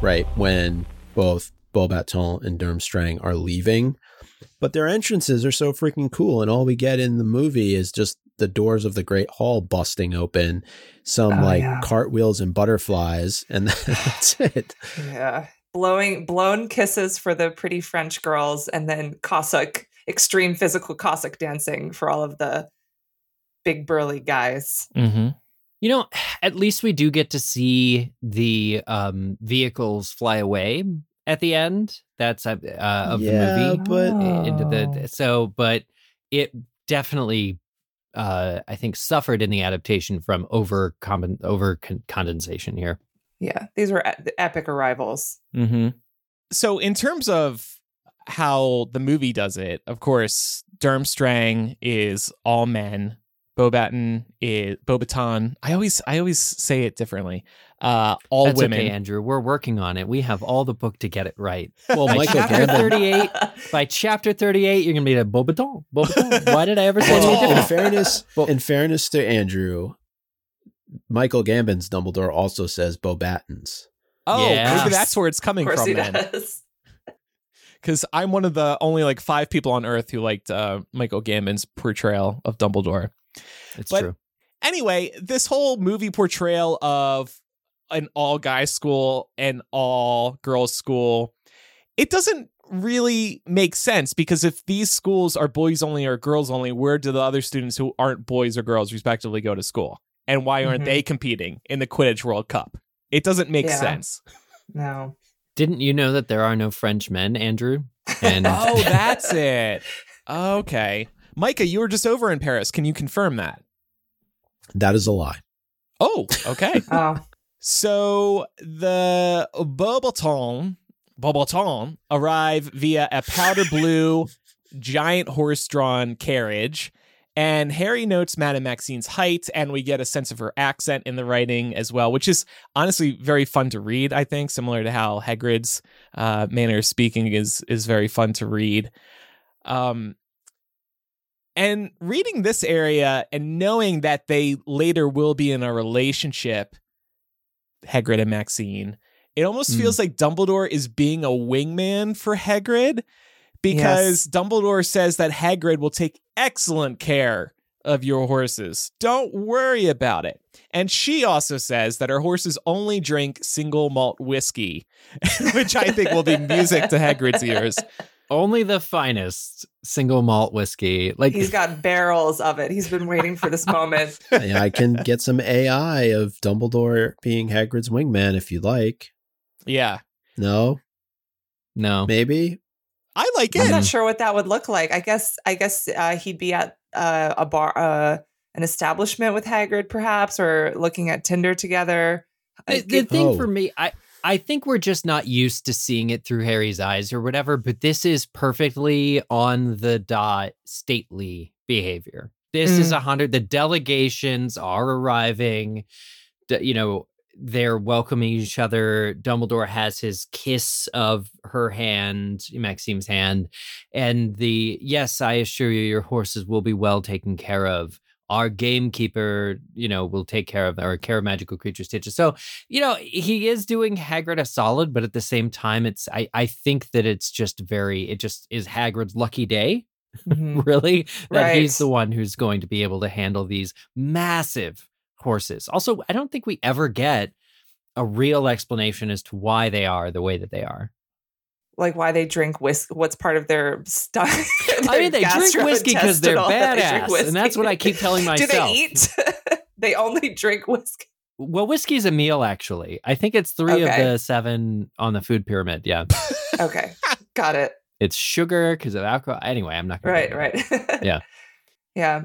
right? When both Beauxbaton and Durmstrang are leaving, but their entrances are so freaking cool. And all we get in the movie is just the doors of the Great Hall busting open, some Oh, like yeah. cartwheels and butterflies, and that's it. Yeah. Blowing blown kisses for the pretty French girls and then Cossack extreme physical Cossack dancing for all of the big burly guys. Mm-hmm. You know, at least we do get to see the um, vehicles fly away at the end. That's uh, of Yeah, the movie. but into Oh. the so, but it definitely, uh, I think, suffered in the adaptation from over over con- condensation here. Yeah, these were e- epic arrivals. Mm-hmm. So, in terms of how the movie does it, of course, Durmstrang is all men. Beaubaton is Beaubaton. I always I always say it differently. Uh, all That's women. okay, Andrew. We're working on it. We have all the book to get it right. Well, By Michael chapter Gambon. 38, by chapter 38, you're going to be a Beaubaton. Beaubaton. Why did I ever say anything Well, in fairness, Well- in fairness to Andrew, Michael Gambon's Dumbledore also says Beaubatons. oh, Yeah. maybe that's where it's coming course from he then. does. Because I'm one of the only like five people on Earth who liked uh, Michael Gambon's portrayal of Dumbledore. It's But- true. anyway, this whole movie portrayal of an all guys school and all girls school, it doesn't really make sense because if these schools are boys only or girls only, where do the other students who aren't boys or girls respectively go to school? And why aren't Mhm. they competing in the Quidditch World Cup? It doesn't make Yeah. sense. No. Didn't you know that there are no French men, Andrew? And Oh, that's it. Okay. Micah, you were just over in Paris. Can you confirm that? That is a lie. Oh, okay. Oh, So the Beaubaton, Beaubaton arrive via a powder blue giant horse-drawn carriage. And Harry notes Madame Maxime's height, and we get a sense of her accent in the writing as well, which is honestly very fun to read. I think, similar to how Hagrid's uh, manner of speaking is is very fun to read. Um, and reading this area and knowing that they later will be in a relationship, Hagrid and Maxine, it almost Mm. feels like Dumbledore is being a wingman for Hagrid because Dumbledore says that Hagrid will take excellent care of your horses. Don't worry about it. And she also says that her horses only drink single malt whiskey, which I think will be music to Hagrid's ears. only the finest single malt whiskey. Like he's got barrels of it. He's been waiting for this moment. Yeah, I can get some AI of Dumbledore being Hagrid's wingman if you like. Yeah. No, no. maybe. I like it. I'm not sure what that would look like. I guess I guess uh, he'd be at uh, a bar, uh, an establishment with Hagrid, perhaps, or looking at Tinder together. The, the thing Oh. for me, I I think we're just not used to seeing it through Harry's eyes or whatever. But this is perfectly on the dot, stately behavior. This is Mm. a hundred. The delegations are arriving. You know, they're welcoming each other. Dumbledore has his kiss of her hand, Maxime's hand, and the yes, I assure you, your horses will be well taken care of. Our gamekeeper, you know, will take care of our care of magical creatures stitches. So, you know, he is doing Hagrid a solid, but at the same time, it's I I think that it's just very it just is Hagrid's lucky day, Mhm. really, that he's the one who's going to be able to handle these massive horses. Also, I don't think we ever get a real explanation as to why they are the way that they are. like why they drink whiskey. What's part of their stuff? I mean, they drink whiskey because they're badass, and that's what I keep telling myself. Do they eat? they only drink whiskey. Well, whiskey's a meal, actually. I think it's three Okay. of the seven on the food pyramid. Yeah, Okay, got it. it's sugar because of alcohol. Anyway, I'm not going Right, right. Yeah. yeah.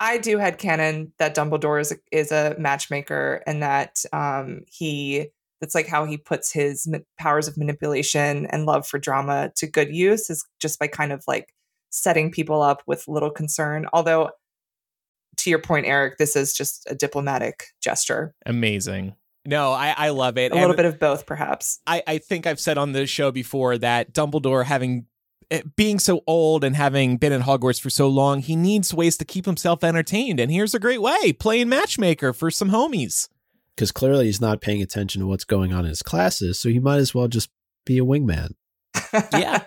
I do had canon that Dumbledore is a, is a matchmaker and that um, he that's like how he puts his ma- powers of manipulation and love for drama to good use is just by kind of like setting people up with little concern. Although, to your point, Eric, this is just a diplomatic gesture. Amazing. No, I, I love it. A little bit of both, perhaps. I, I think I've said on the show before that Dumbledore, having Eh, being so old and having been in Hogwarts for so long, he needs ways to keep himself entertained. And here's a great way: playing matchmaker for some homies. Because clearly he's not paying attention to what's going on in his classes, so he might as well just be a wingman. Yeah.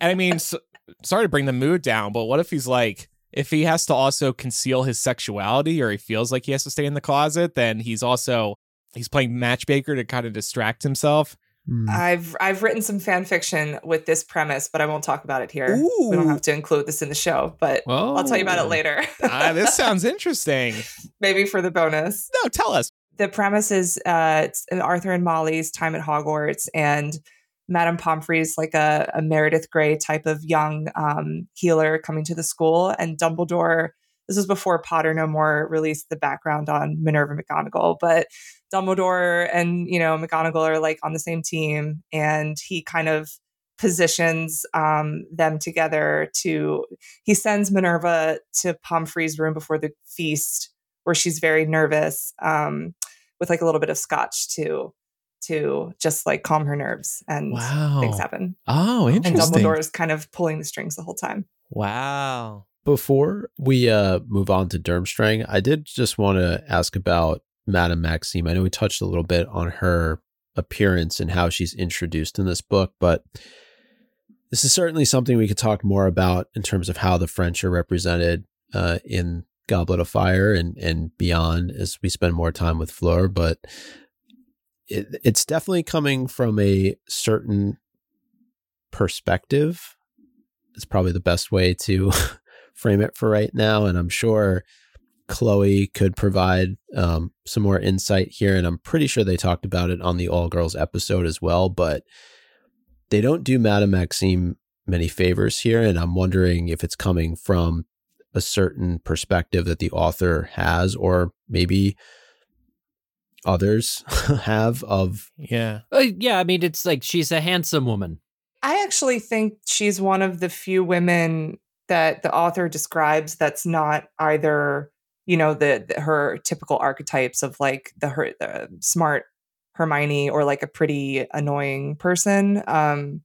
And I mean, so, sorry to bring the mood down, but what if he's like, if he has to also conceal his sexuality or he feels like he has to stay in the closet, then he's also he's playing matchmaker to kind of distract himself. Hmm. I've I've written some fan fiction with this premise, but I won't talk about it here. We don't have to include this in the show, but I'll tell you about it later. Ah, this sounds interesting. Maybe for the bonus. No, tell us. The premise is uh, it's Arthur and Molly's time at Hogwarts, and Madame Pomfrey's like a, a Meredith Grey type of young um, healer coming to the school, and Dumbledore. This was before Pottermore released the background on Minerva McGonagall, but Dumbledore and you know McGonagall are like on the same team, and he kind of positions um, them together to. He sends Minerva to Pomfrey's room before the feast, where she's very nervous, um, with like a little bit of scotch to to just like calm her nerves, and Wow. things happen. Oh, interesting. And interesting. Dumbledore is kind of pulling the strings the whole time. Wow. Before we uh, move on to Durmstrang, I did just want to ask about Madame Maxime. I know we touched a little bit on her appearance and how she's introduced in this book, but this is certainly something we could talk more about in terms of how the French are represented uh, in Goblet of Fire and and beyond as we spend more time with Fleur. But it, it's definitely coming from a certain perspective. It's probably the best way to frame it for right now, and I'm sure Chloe could provide um, some more insight here. And I'm pretty sure they talked about it on the All Girls episode as well. But they don't do Madame Maxime many favors here, and I'm wondering if it's coming from a certain perspective that the author has, or maybe others have of Yeah. Uh, yeah, I mean, it's like she's a handsome woman. I actually think she's one of the few women that the author describes that's not either, you know, the, the- her typical archetypes of like the her the smart Hermione or like a pretty annoying person. Um,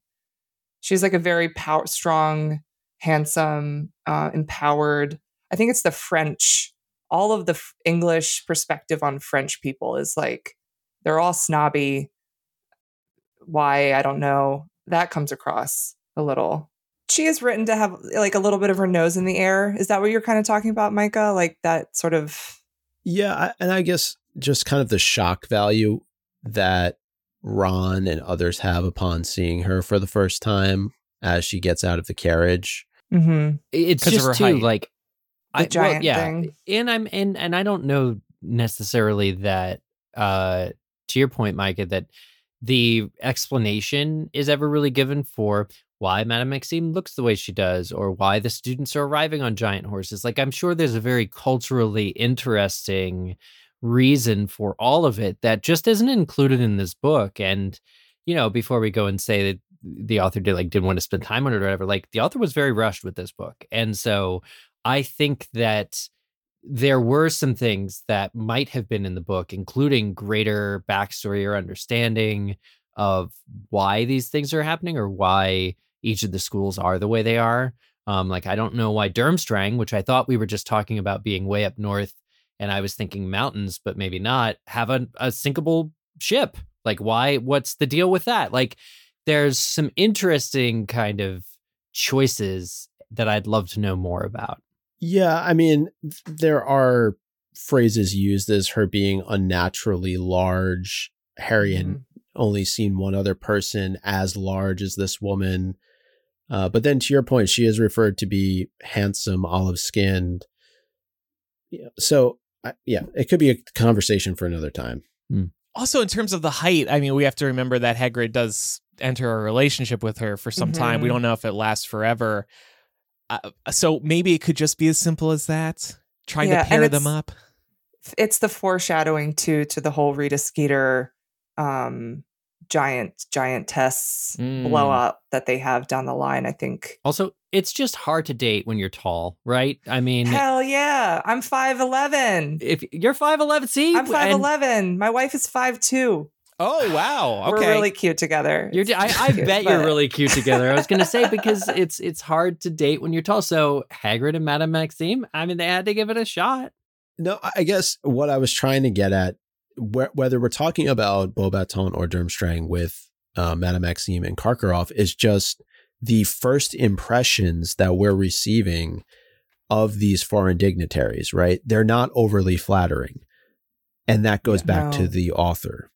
she's like a very power strong, handsome, uh, empowered. I think it's the French. All of the f- English perspective on French people is like they're all snobby. Why I don't know. That comes across a little. She is written to have like a little bit of her nose in the air. Is that what you're kind of talking about, Micah? Like that sort of Yeah, I, and I guess just kind of the shock value that Ron and others have upon seeing her for the first time as she gets out of the carriage. Mhm. It's 'Ccause of just her too height. like The giant yeah, thing. and I'm and and I don't know necessarily that uh to your point, Micah, that the explanation is ever really given for why Madame Maxime looks the way she does or why the students are arriving on giant horses. Like I'm sure there's a very culturally interesting reason for all of it that just isn't included in this book. And, you know, before we go and say that the author did like didn't want to spend time on it or whatever, like the author was very rushed with this book. And so I think that there were some things that might have been in the book, including greater backstory or understanding of why these things are happening or why each of the schools are the way they are. Um, like I don't know why Durmstrang, which I thought we were just talking about being way up north, and I was thinking mountains, but maybe not, have a, a sinkable ship. Like why? What's the deal with that? Like there's some interesting kind of choices that I'd love to know more about. Yeah, I mean, there are phrases used as her being unnaturally large. Harry had Mhm. only seen one other person as large as this woman. Uh, but then to your point, she is referred to be handsome, olive skinned. Yeah, so, I, yeah, it could be a conversation for another time. Also, in terms of the height, I mean, we have to remember that Hagrid does enter a relationship with her for some time. We Mhm. don't know if it lasts forever. Uh, so maybe it could just be as simple as that. Trying Yeah, to pair them up. it's the foreshadowing too to the whole Rita Skeeter um giant giant tests Mm. blow up that they have down the line. I think Also, it's just hard to date when you're tall, right? I mean, Hell yeah. I'm 5'11. if you're 5'11, see? I'm 5'11. My wife is 5'2. Oh wow. Okay. We're really cute together. You're, I, I cute, bet you're really cute together. I was gonna say because it's it's hard to date when you're tall. So Hagrid and Madame Maxime, I mean, they had to give it a shot. No, I I guess what I was trying to get at, wh- whether we're talking about Beaubaton or Durmstrang with uh, Madame Maxime and Karkaroff, is just the first impressions that we're receiving of these foreign dignitaries, right? They're not overly flattering. And that goes back to the author.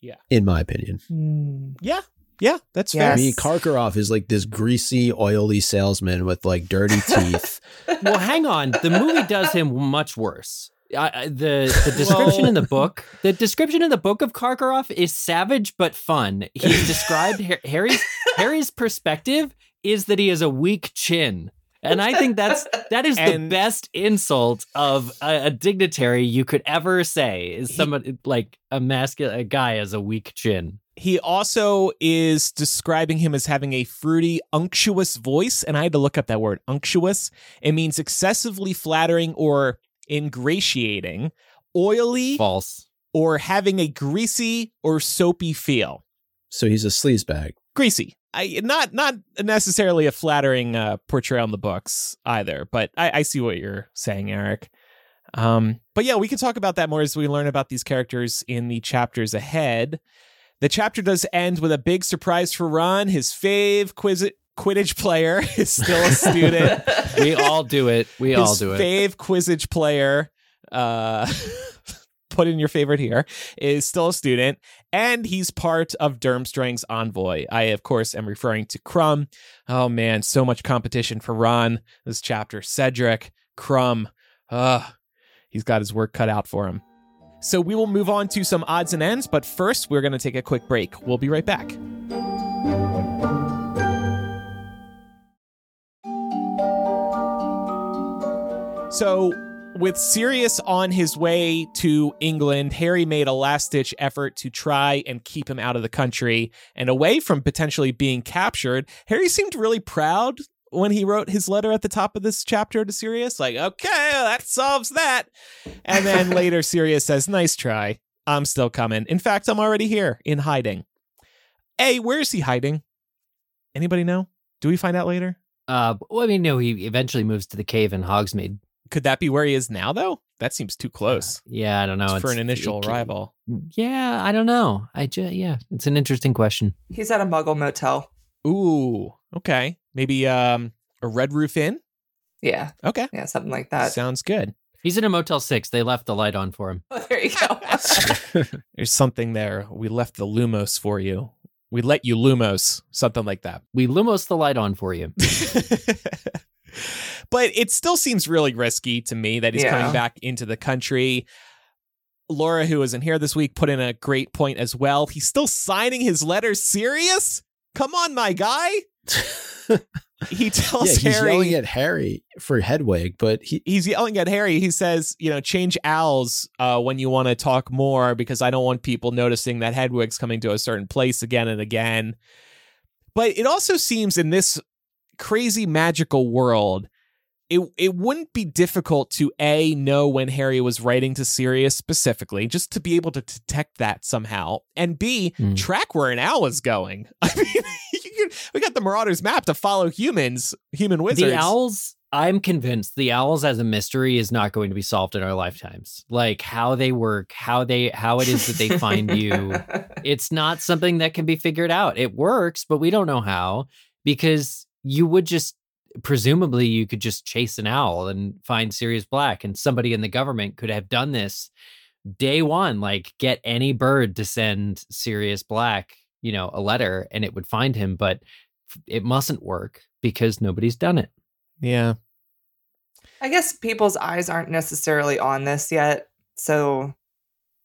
Yeah. In my opinion. Hmm. Yeah. Yeah. That's Yes. fair. I mean, Karkaroff is like this greasy, oily salesman with like dirty teeth. Well, hang on. The movie does him much worse. I, the the description in the book, the description in the book of Karkaroff is savage but fun. He's described Harry's Harry's perspective is that he has a weak chin. And I think that's that is the best insult of a, a dignitary you could ever say. Is someone like a masculine a guy has a weak chin. He also is describing him as having a fruity, unctuous voice. And I had to look up that word, unctuous. It means excessively flattering or ingratiating, oily, False. or having a greasy or soapy feel. so he's a sleazebag. Greasy. I not not necessarily a flattering uh, portrayal in the books either, but I, I see what you're saying, Eric. Um, but yeah, we can talk about that more as we learn about these characters in the chapters ahead. The chapter does end with a big surprise for Ron. His fave quiz- Quidditch player is still a student. We all do it. We all do it. fave Quidditch player, uh, put in your favorite here, is still a student, and he's part of Durmstrang's envoy. I, of course, am referring to Krum. Oh man, so much competition for Ron this chapter. Cedric, Krum, ugh, he's got his work cut out for him. So we will move on to some odds and ends, but first we're going to take a quick break. We'll be right back. So, with Sirius on his way to England, Harry made a last ditch effort to try and keep him out of the country and away from potentially being captured. Harry seemed really proud when he wrote his letter at the top of this chapter to Sirius, like, okay, that solves that. And then later, Sirius says, nice try. I'm still coming. In fact, I'm already here in hiding. A, where is he hiding? Anybody know? Do we find out later? Uh, well, I mean, no, he eventually moves to the cave in Hogsmeade. Could that be where he is now, though? That seems too close Yeah, I don't know. for an initial it- arrival. Yeah, I don't know. I just yeah, it's an interesting question. He's at a Muggle motel. Ooh, okay. Maybe um a Red Roof Inn. Yeah, Okay, yeah, something like that. sounds good. He's in a Motel Six. They left the light on for him. Oh, there you go. There's something there. We left the Lumos for you. We let you Lumos, something like that. We lumos the light on for you. but it still seems really risky to me that he's Yeah. coming back into the country. Laura, who isn't here this week, put in a great point as well. He's still signing his letters. Sirius? Come on, my guy. He tells yeah, he's Harry. yelling at Harry for Hedwig, but he he's yelling at Harry. He says, you know, change owls uh, when you want to talk more because I don't want people noticing that Hedwig's coming to a certain place again and again. But it also seems in this crazy magical world, it it wouldn't be difficult to a know when Harry was writing to Sirius specifically, just to be able to detect that somehow, and b Hmm. track where an owl is going. I mean, you we got the Marauders map to follow humans, human wizards. The owls. I'm convinced the owls as a mystery is not going to be solved in our lifetimes. Like how they work, how they how it is that they find you. It's not something that can be figured out. It works, but we don't know how because you would just presumably you could just chase an owl and find Sirius Black and somebody in the government could have done this day one like get any bird to send Sirius Black, you know, a letter and it would find him, but it mustn't work because nobody's done it. yeah. I guess people's eyes aren't necessarily on this yet, so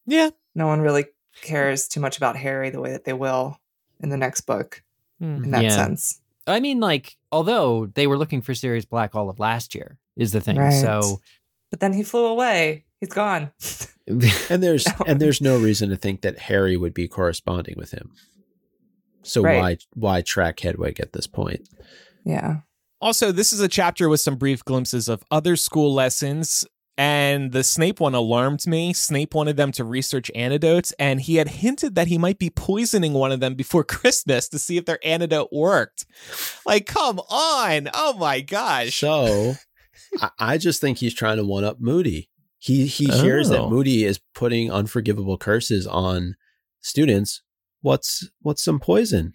Yeah. no one really cares too much about Harry the way that they will in the next book in that Yeah. sense. I mean, like, although they were looking for Sirius Black all of last year, is the thing. Right. So, But then he flew away. He's gone. and there's No. and there's no reason to think that Harry would be corresponding with him. So Right. why why track Hedwig at this point? yeah. Also, this is a chapter with some brief glimpses of other school lessons. And the Snape one alarmed me. Snape wanted them to research antidotes, and he had hinted that he might be poisoning one of them before Christmas to see if their antidote worked. Like, come on. Oh my gosh. So I, just think he's trying to one up Moody. He he hears that Oh. Moody is putting unforgivable curses on students. What's what's some poison?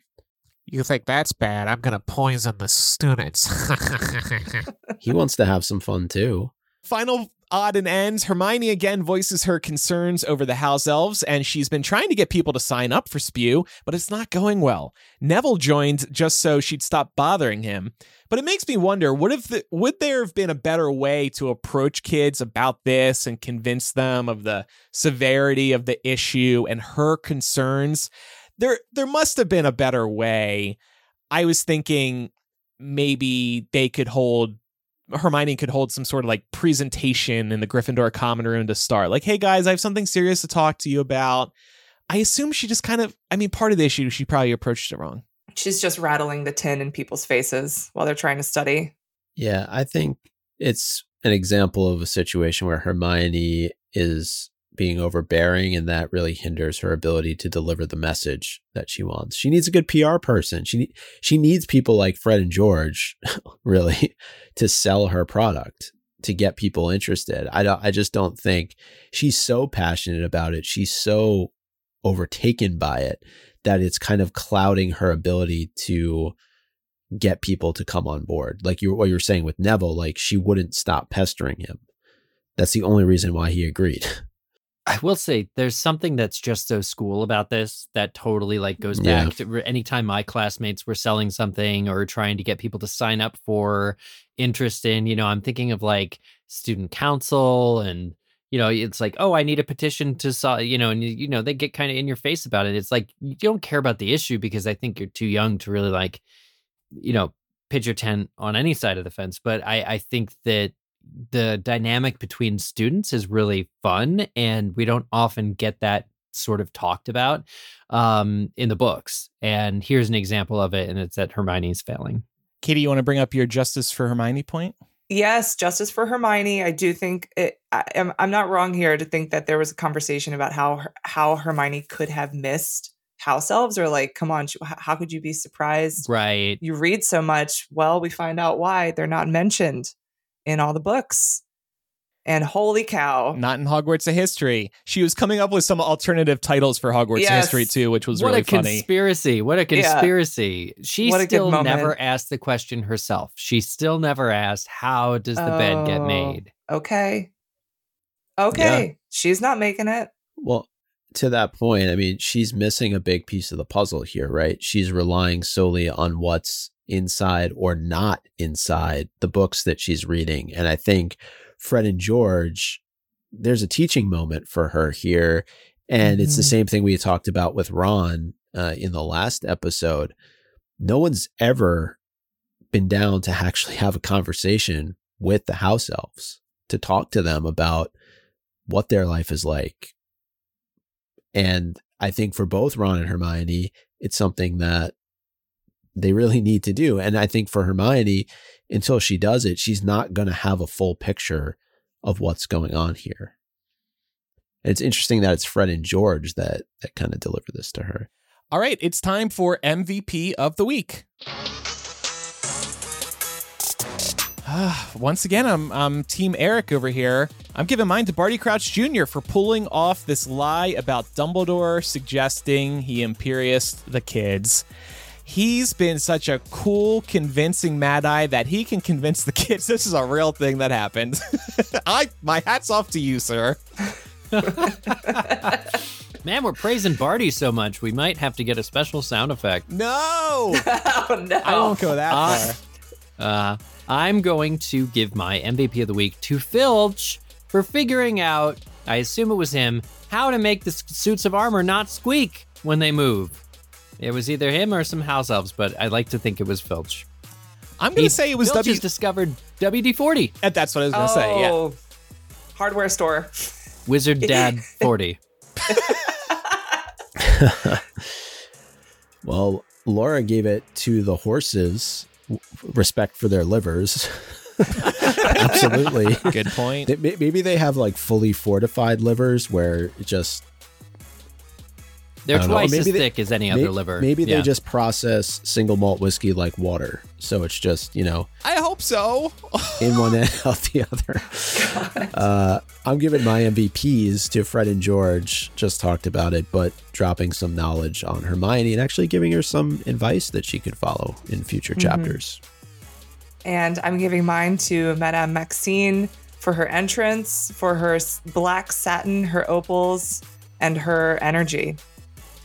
You think that's bad? I'm gonna poison the students. He wants to have some fun too. Final odd and ends. Hermione again voices her concerns over the house elves, and she's been trying to get people to sign up for Spew, but it's not going well. Neville joined just so she'd stop bothering him. But it makes me wonder: what if the, would there have been a better way to approach kids about this and convince them of the severity of the issue and her concerns? There, there must have been a better way. I was thinking maybe they could hold Hermione could hold some sort of like presentation in the Gryffindor common room to start. Like, hey guys, I have something serious to talk to you about. I assume she just kind of, I mean, part of the issue, she probably approached it wrong. She's just rattling the tin in people's faces while they're trying to study. Yeah, I think it's an example of a situation where Hermione is being overbearing and that really hinders her ability to deliver the message that she wants. She needs a good PR person. She she needs people like Fred and George really to sell her product to get people interested. I don't I just don't think she's so passionate about it. She's so overtaken by it that it's kind of clouding her ability to get people to come on board. Like you what you're saying with Neville, like she wouldn't stop pestering him. That's the only reason why he agreed. I will say there's something that's just so school about this that totally like goes Yeah. back to anytime my classmates were selling something or trying to get people to sign up for interest in, you know, I'm thinking of like student council and you know, it's like, oh, I need a petition to, so, you know, and you, you know, they get kind of in your face about it. It's like you don't care about the issue because I think you're too young to really like, you know, pitch your tent on any side of the fence. But I, I think that the dynamic between students is really fun and we don't often get that sort of talked about um, in the books and here's an example of it and it's that hermione's failing Katie, you want to bring up your justice for Hermione point? Yes, justice for Hermione. I do think it, I, am I'm not wrong here to think that there was a conversation about how how Hermione could have missed house elves, or like, come on, how could you be surprised? right You read so much. Well, we find out why they're not mentioned in all the books. And holy cow, Not in Hogwarts of History. She was coming up with some alternative titles for Hogwarts Yes. History too, which was what really a funny. conspiracy what a Yeah. conspiracy she What still never asked the question herself she still never asked how does the bed get Oh. made okay, okay, she's not making it. Well, to that point, I mean, she's missing a big piece of the puzzle here, right? She's relying solely on what's inside or not inside the books that she's reading. And I think Fred and George, there's a teaching moment for her here. And it's the Mhm. same thing we talked about with Ron uh, in the last episode. No one's ever been down to actually have a conversation with the house elves to talk to them about what their life is like. And I think for both Ron and Hermione, it's something that they really need to do. And I think for Hermione, until she does it, she's not going to have a full picture of what's going on here. And it's interesting that it's Fred and George that that kind of deliver this to her. All right, it's time for MVP of the week. Once again, I'm, I'm Team Eric over here. I'm giving mine to Barty Crouch Jr. for pulling off this lie about Dumbledore suggesting he imperioused the kids. He's been such a cool, convincing Mad Eye that he can convince the kids this is a real thing that happened. I my hat's off to you, sir. man we're praising barty so much we might have to get a special sound effect No, oh no! I won't go that Uh, far. Uh, I'm going to give my MVP of the week to Filch for figuring out, I assume it was him, how to make the suits of armor not squeak when they move. It was either him or some house elves, but I like to think it was Filch. I'm gonna He- say it was Filch W. has discovered WD-40, Uh, That's what I was gonna say. Yeah. Oh, hardware store. Wizard Dad 40. Well, Laura gave it to the horses w- respect for their livers. Absolutely. Good point. They- may- Maybe they have like fully fortified livers where it just They're I know. twice Maybe as they- thick as any may- other liver. Maybe Yeah. they just process single malt whiskey like water. So it's just, you know, I hope so. in one end, out the other. Uh, I'm giving my MVPs to Fred and George. Just talked about it, but dropping some knowledge on Hermione and actually giving her some advice that she could follow in future chapters. And I'm giving mine to Madame Maxime for her entrance, for her black satin, her opals, and her energy.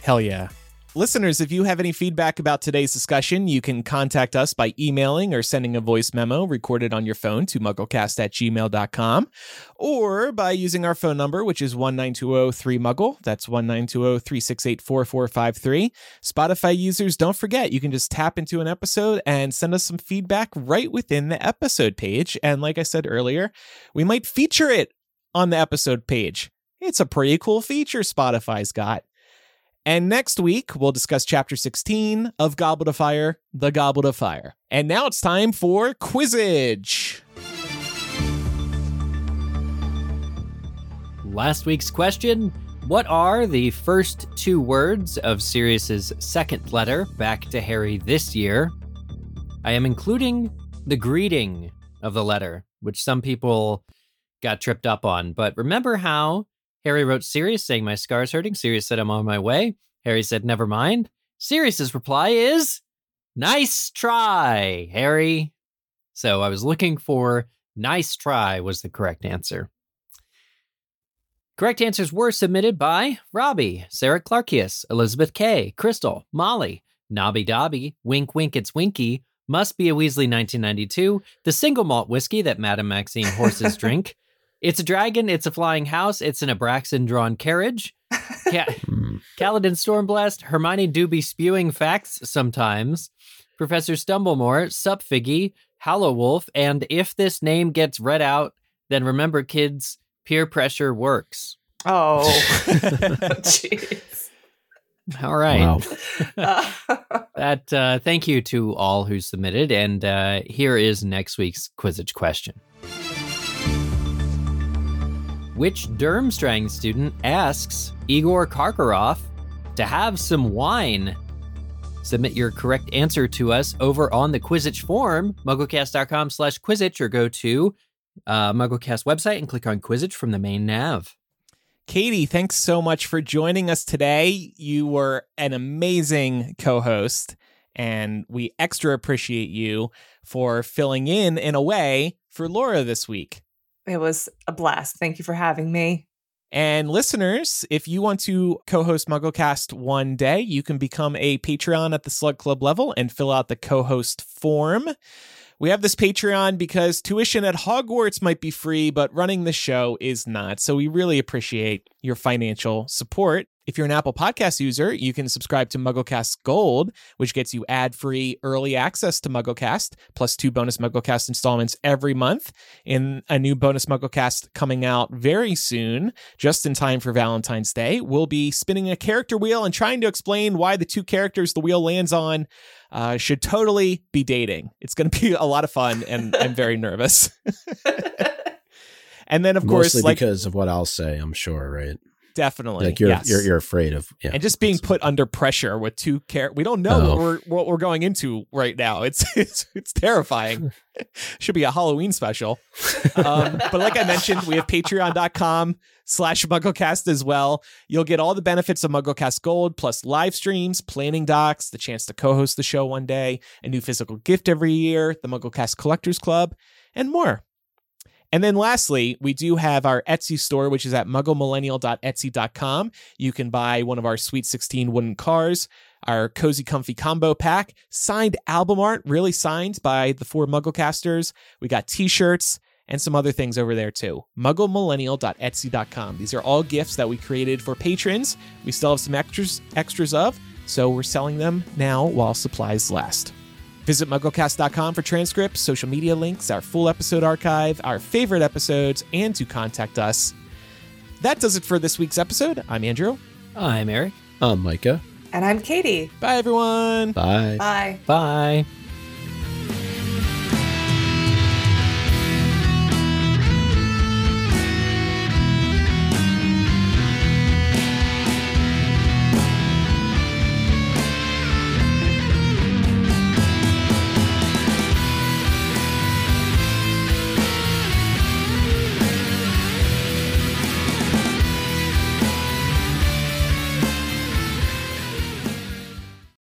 Hell yeah. Listeners, if you have any feedback about today's discussion, you can contact us by emailing or sending a voice memo recorded on your phone to mugglecast at gmail.com or by using our phone number, which is 19203-MUGGLE. That's 19203684453. Spotify users, don't forget, you can just tap into an episode and send us some feedback right within the episode page. And like I said earlier, we might feature it on the episode page. It's a pretty cool feature Spotify's got. And next week, we'll discuss chapter 16 of Goblet of Fire, The Goblet of Fire. And now it's time for Quizzage. Last week's question What are the first two words of Sirius's second letter back to Harry this year? I am including the greeting of the letter, which some people got tripped up on. But remember how Harry wrote Sirius saying, My scar's hurting? Sirius said, I'm on my way. Harry said, Never mind. Sirius's reply is, Nice try, Harry. So I was looking for nice try was the correct answer. Correct answers were submitted by Robbie, Sarah Clarkius, Elizabeth K, Crystal, Molly, Nobby Dobby, Wink Wink It's Winky, Must Be a Weasley 1992, the single malt whiskey that Madame Maxime horses drink. It's a dragon, it's a flying house, it's an Abraxan drawn carriage. Ca- Hmm. Kaladin Stormblessed, Hermione do be spewing facts sometimes. Professor Stumblemore, Sup Figgy, Hallow Wolf, and if this name gets read out, then remember, kids, peer pressure works. Oh, jeez. All right. Wow. That uh, thank you to all who submitted, and uh, here is next week's Quizzage question. Which Durmstrang student asks Igor Karkaroff to have some wine? Submit your correct answer to us over on the Quizzitch form, mugglecast.com slash Quizzitch, or go to uh, Mugglecast website and click on Quizzitch from the main nav. Katie, thanks so much for joining us today. You were an amazing co host, and we extra appreciate you for filling in in a way for Laura this week. It was a blast. Thank you for having me. And listeners, if you want to co host MuggleCast one day, you can become a Patreon at the Slug Club level and fill out the co host form. We have this Patreon because tuition at Hogwarts might be free, but running the show is not. So we really appreciate your financial support. If you're an Apple Podcast user, you can subscribe to MuggleCast Gold, which gets you ad-free early access to MuggleCast, plus two bonus MuggleCast installments every month. In a new bonus MuggleCast coming out very soon, just in time for Valentine's Day, we'll be spinning a character wheel and trying to explain why the two characters the wheel lands on uh, should totally be dating. It's going to be a lot of fun, and I'm very nervous. and then, of course, Mostly like because of what I'll say, I'm sure, right? Definitely, Like you're yes. you're, you're afraid of yeah. and just being put under pressure with two care we don't know Oh. what we're what we're going into right now. It's it's it's terrifying. Should be a halloween special. Um, but like i mentioned we have patreon.com slash mugglecast as well. You'll get all the benefits of mugglecast gold plus live streams planning docs the chance to co-host the show one day a new physical gift every year the mugglecast collectors club and more and then lastly, we do have our Etsy store, which is at mugglemillennial.etsy.com. You can buy one of our Sweet 16 wooden cars, our Cozy Comfy Combo Pack, signed album art, really signed by the four Mugglecasters. We got t shirts and some other things over there too. mugglemillennial.etsy.com. These are all gifts that we created for patrons. We still have some extras, extras of, so we're selling them now while supplies last. Visit MuggleCast.com for transcripts, social media links, our full episode archive, our favorite episodes, and to contact us. That does it for this week's episode. I'm Andrew. I'm Eric. I'm Micah. And I'm Katie. Bye, everyone. Bye. Bye. Bye.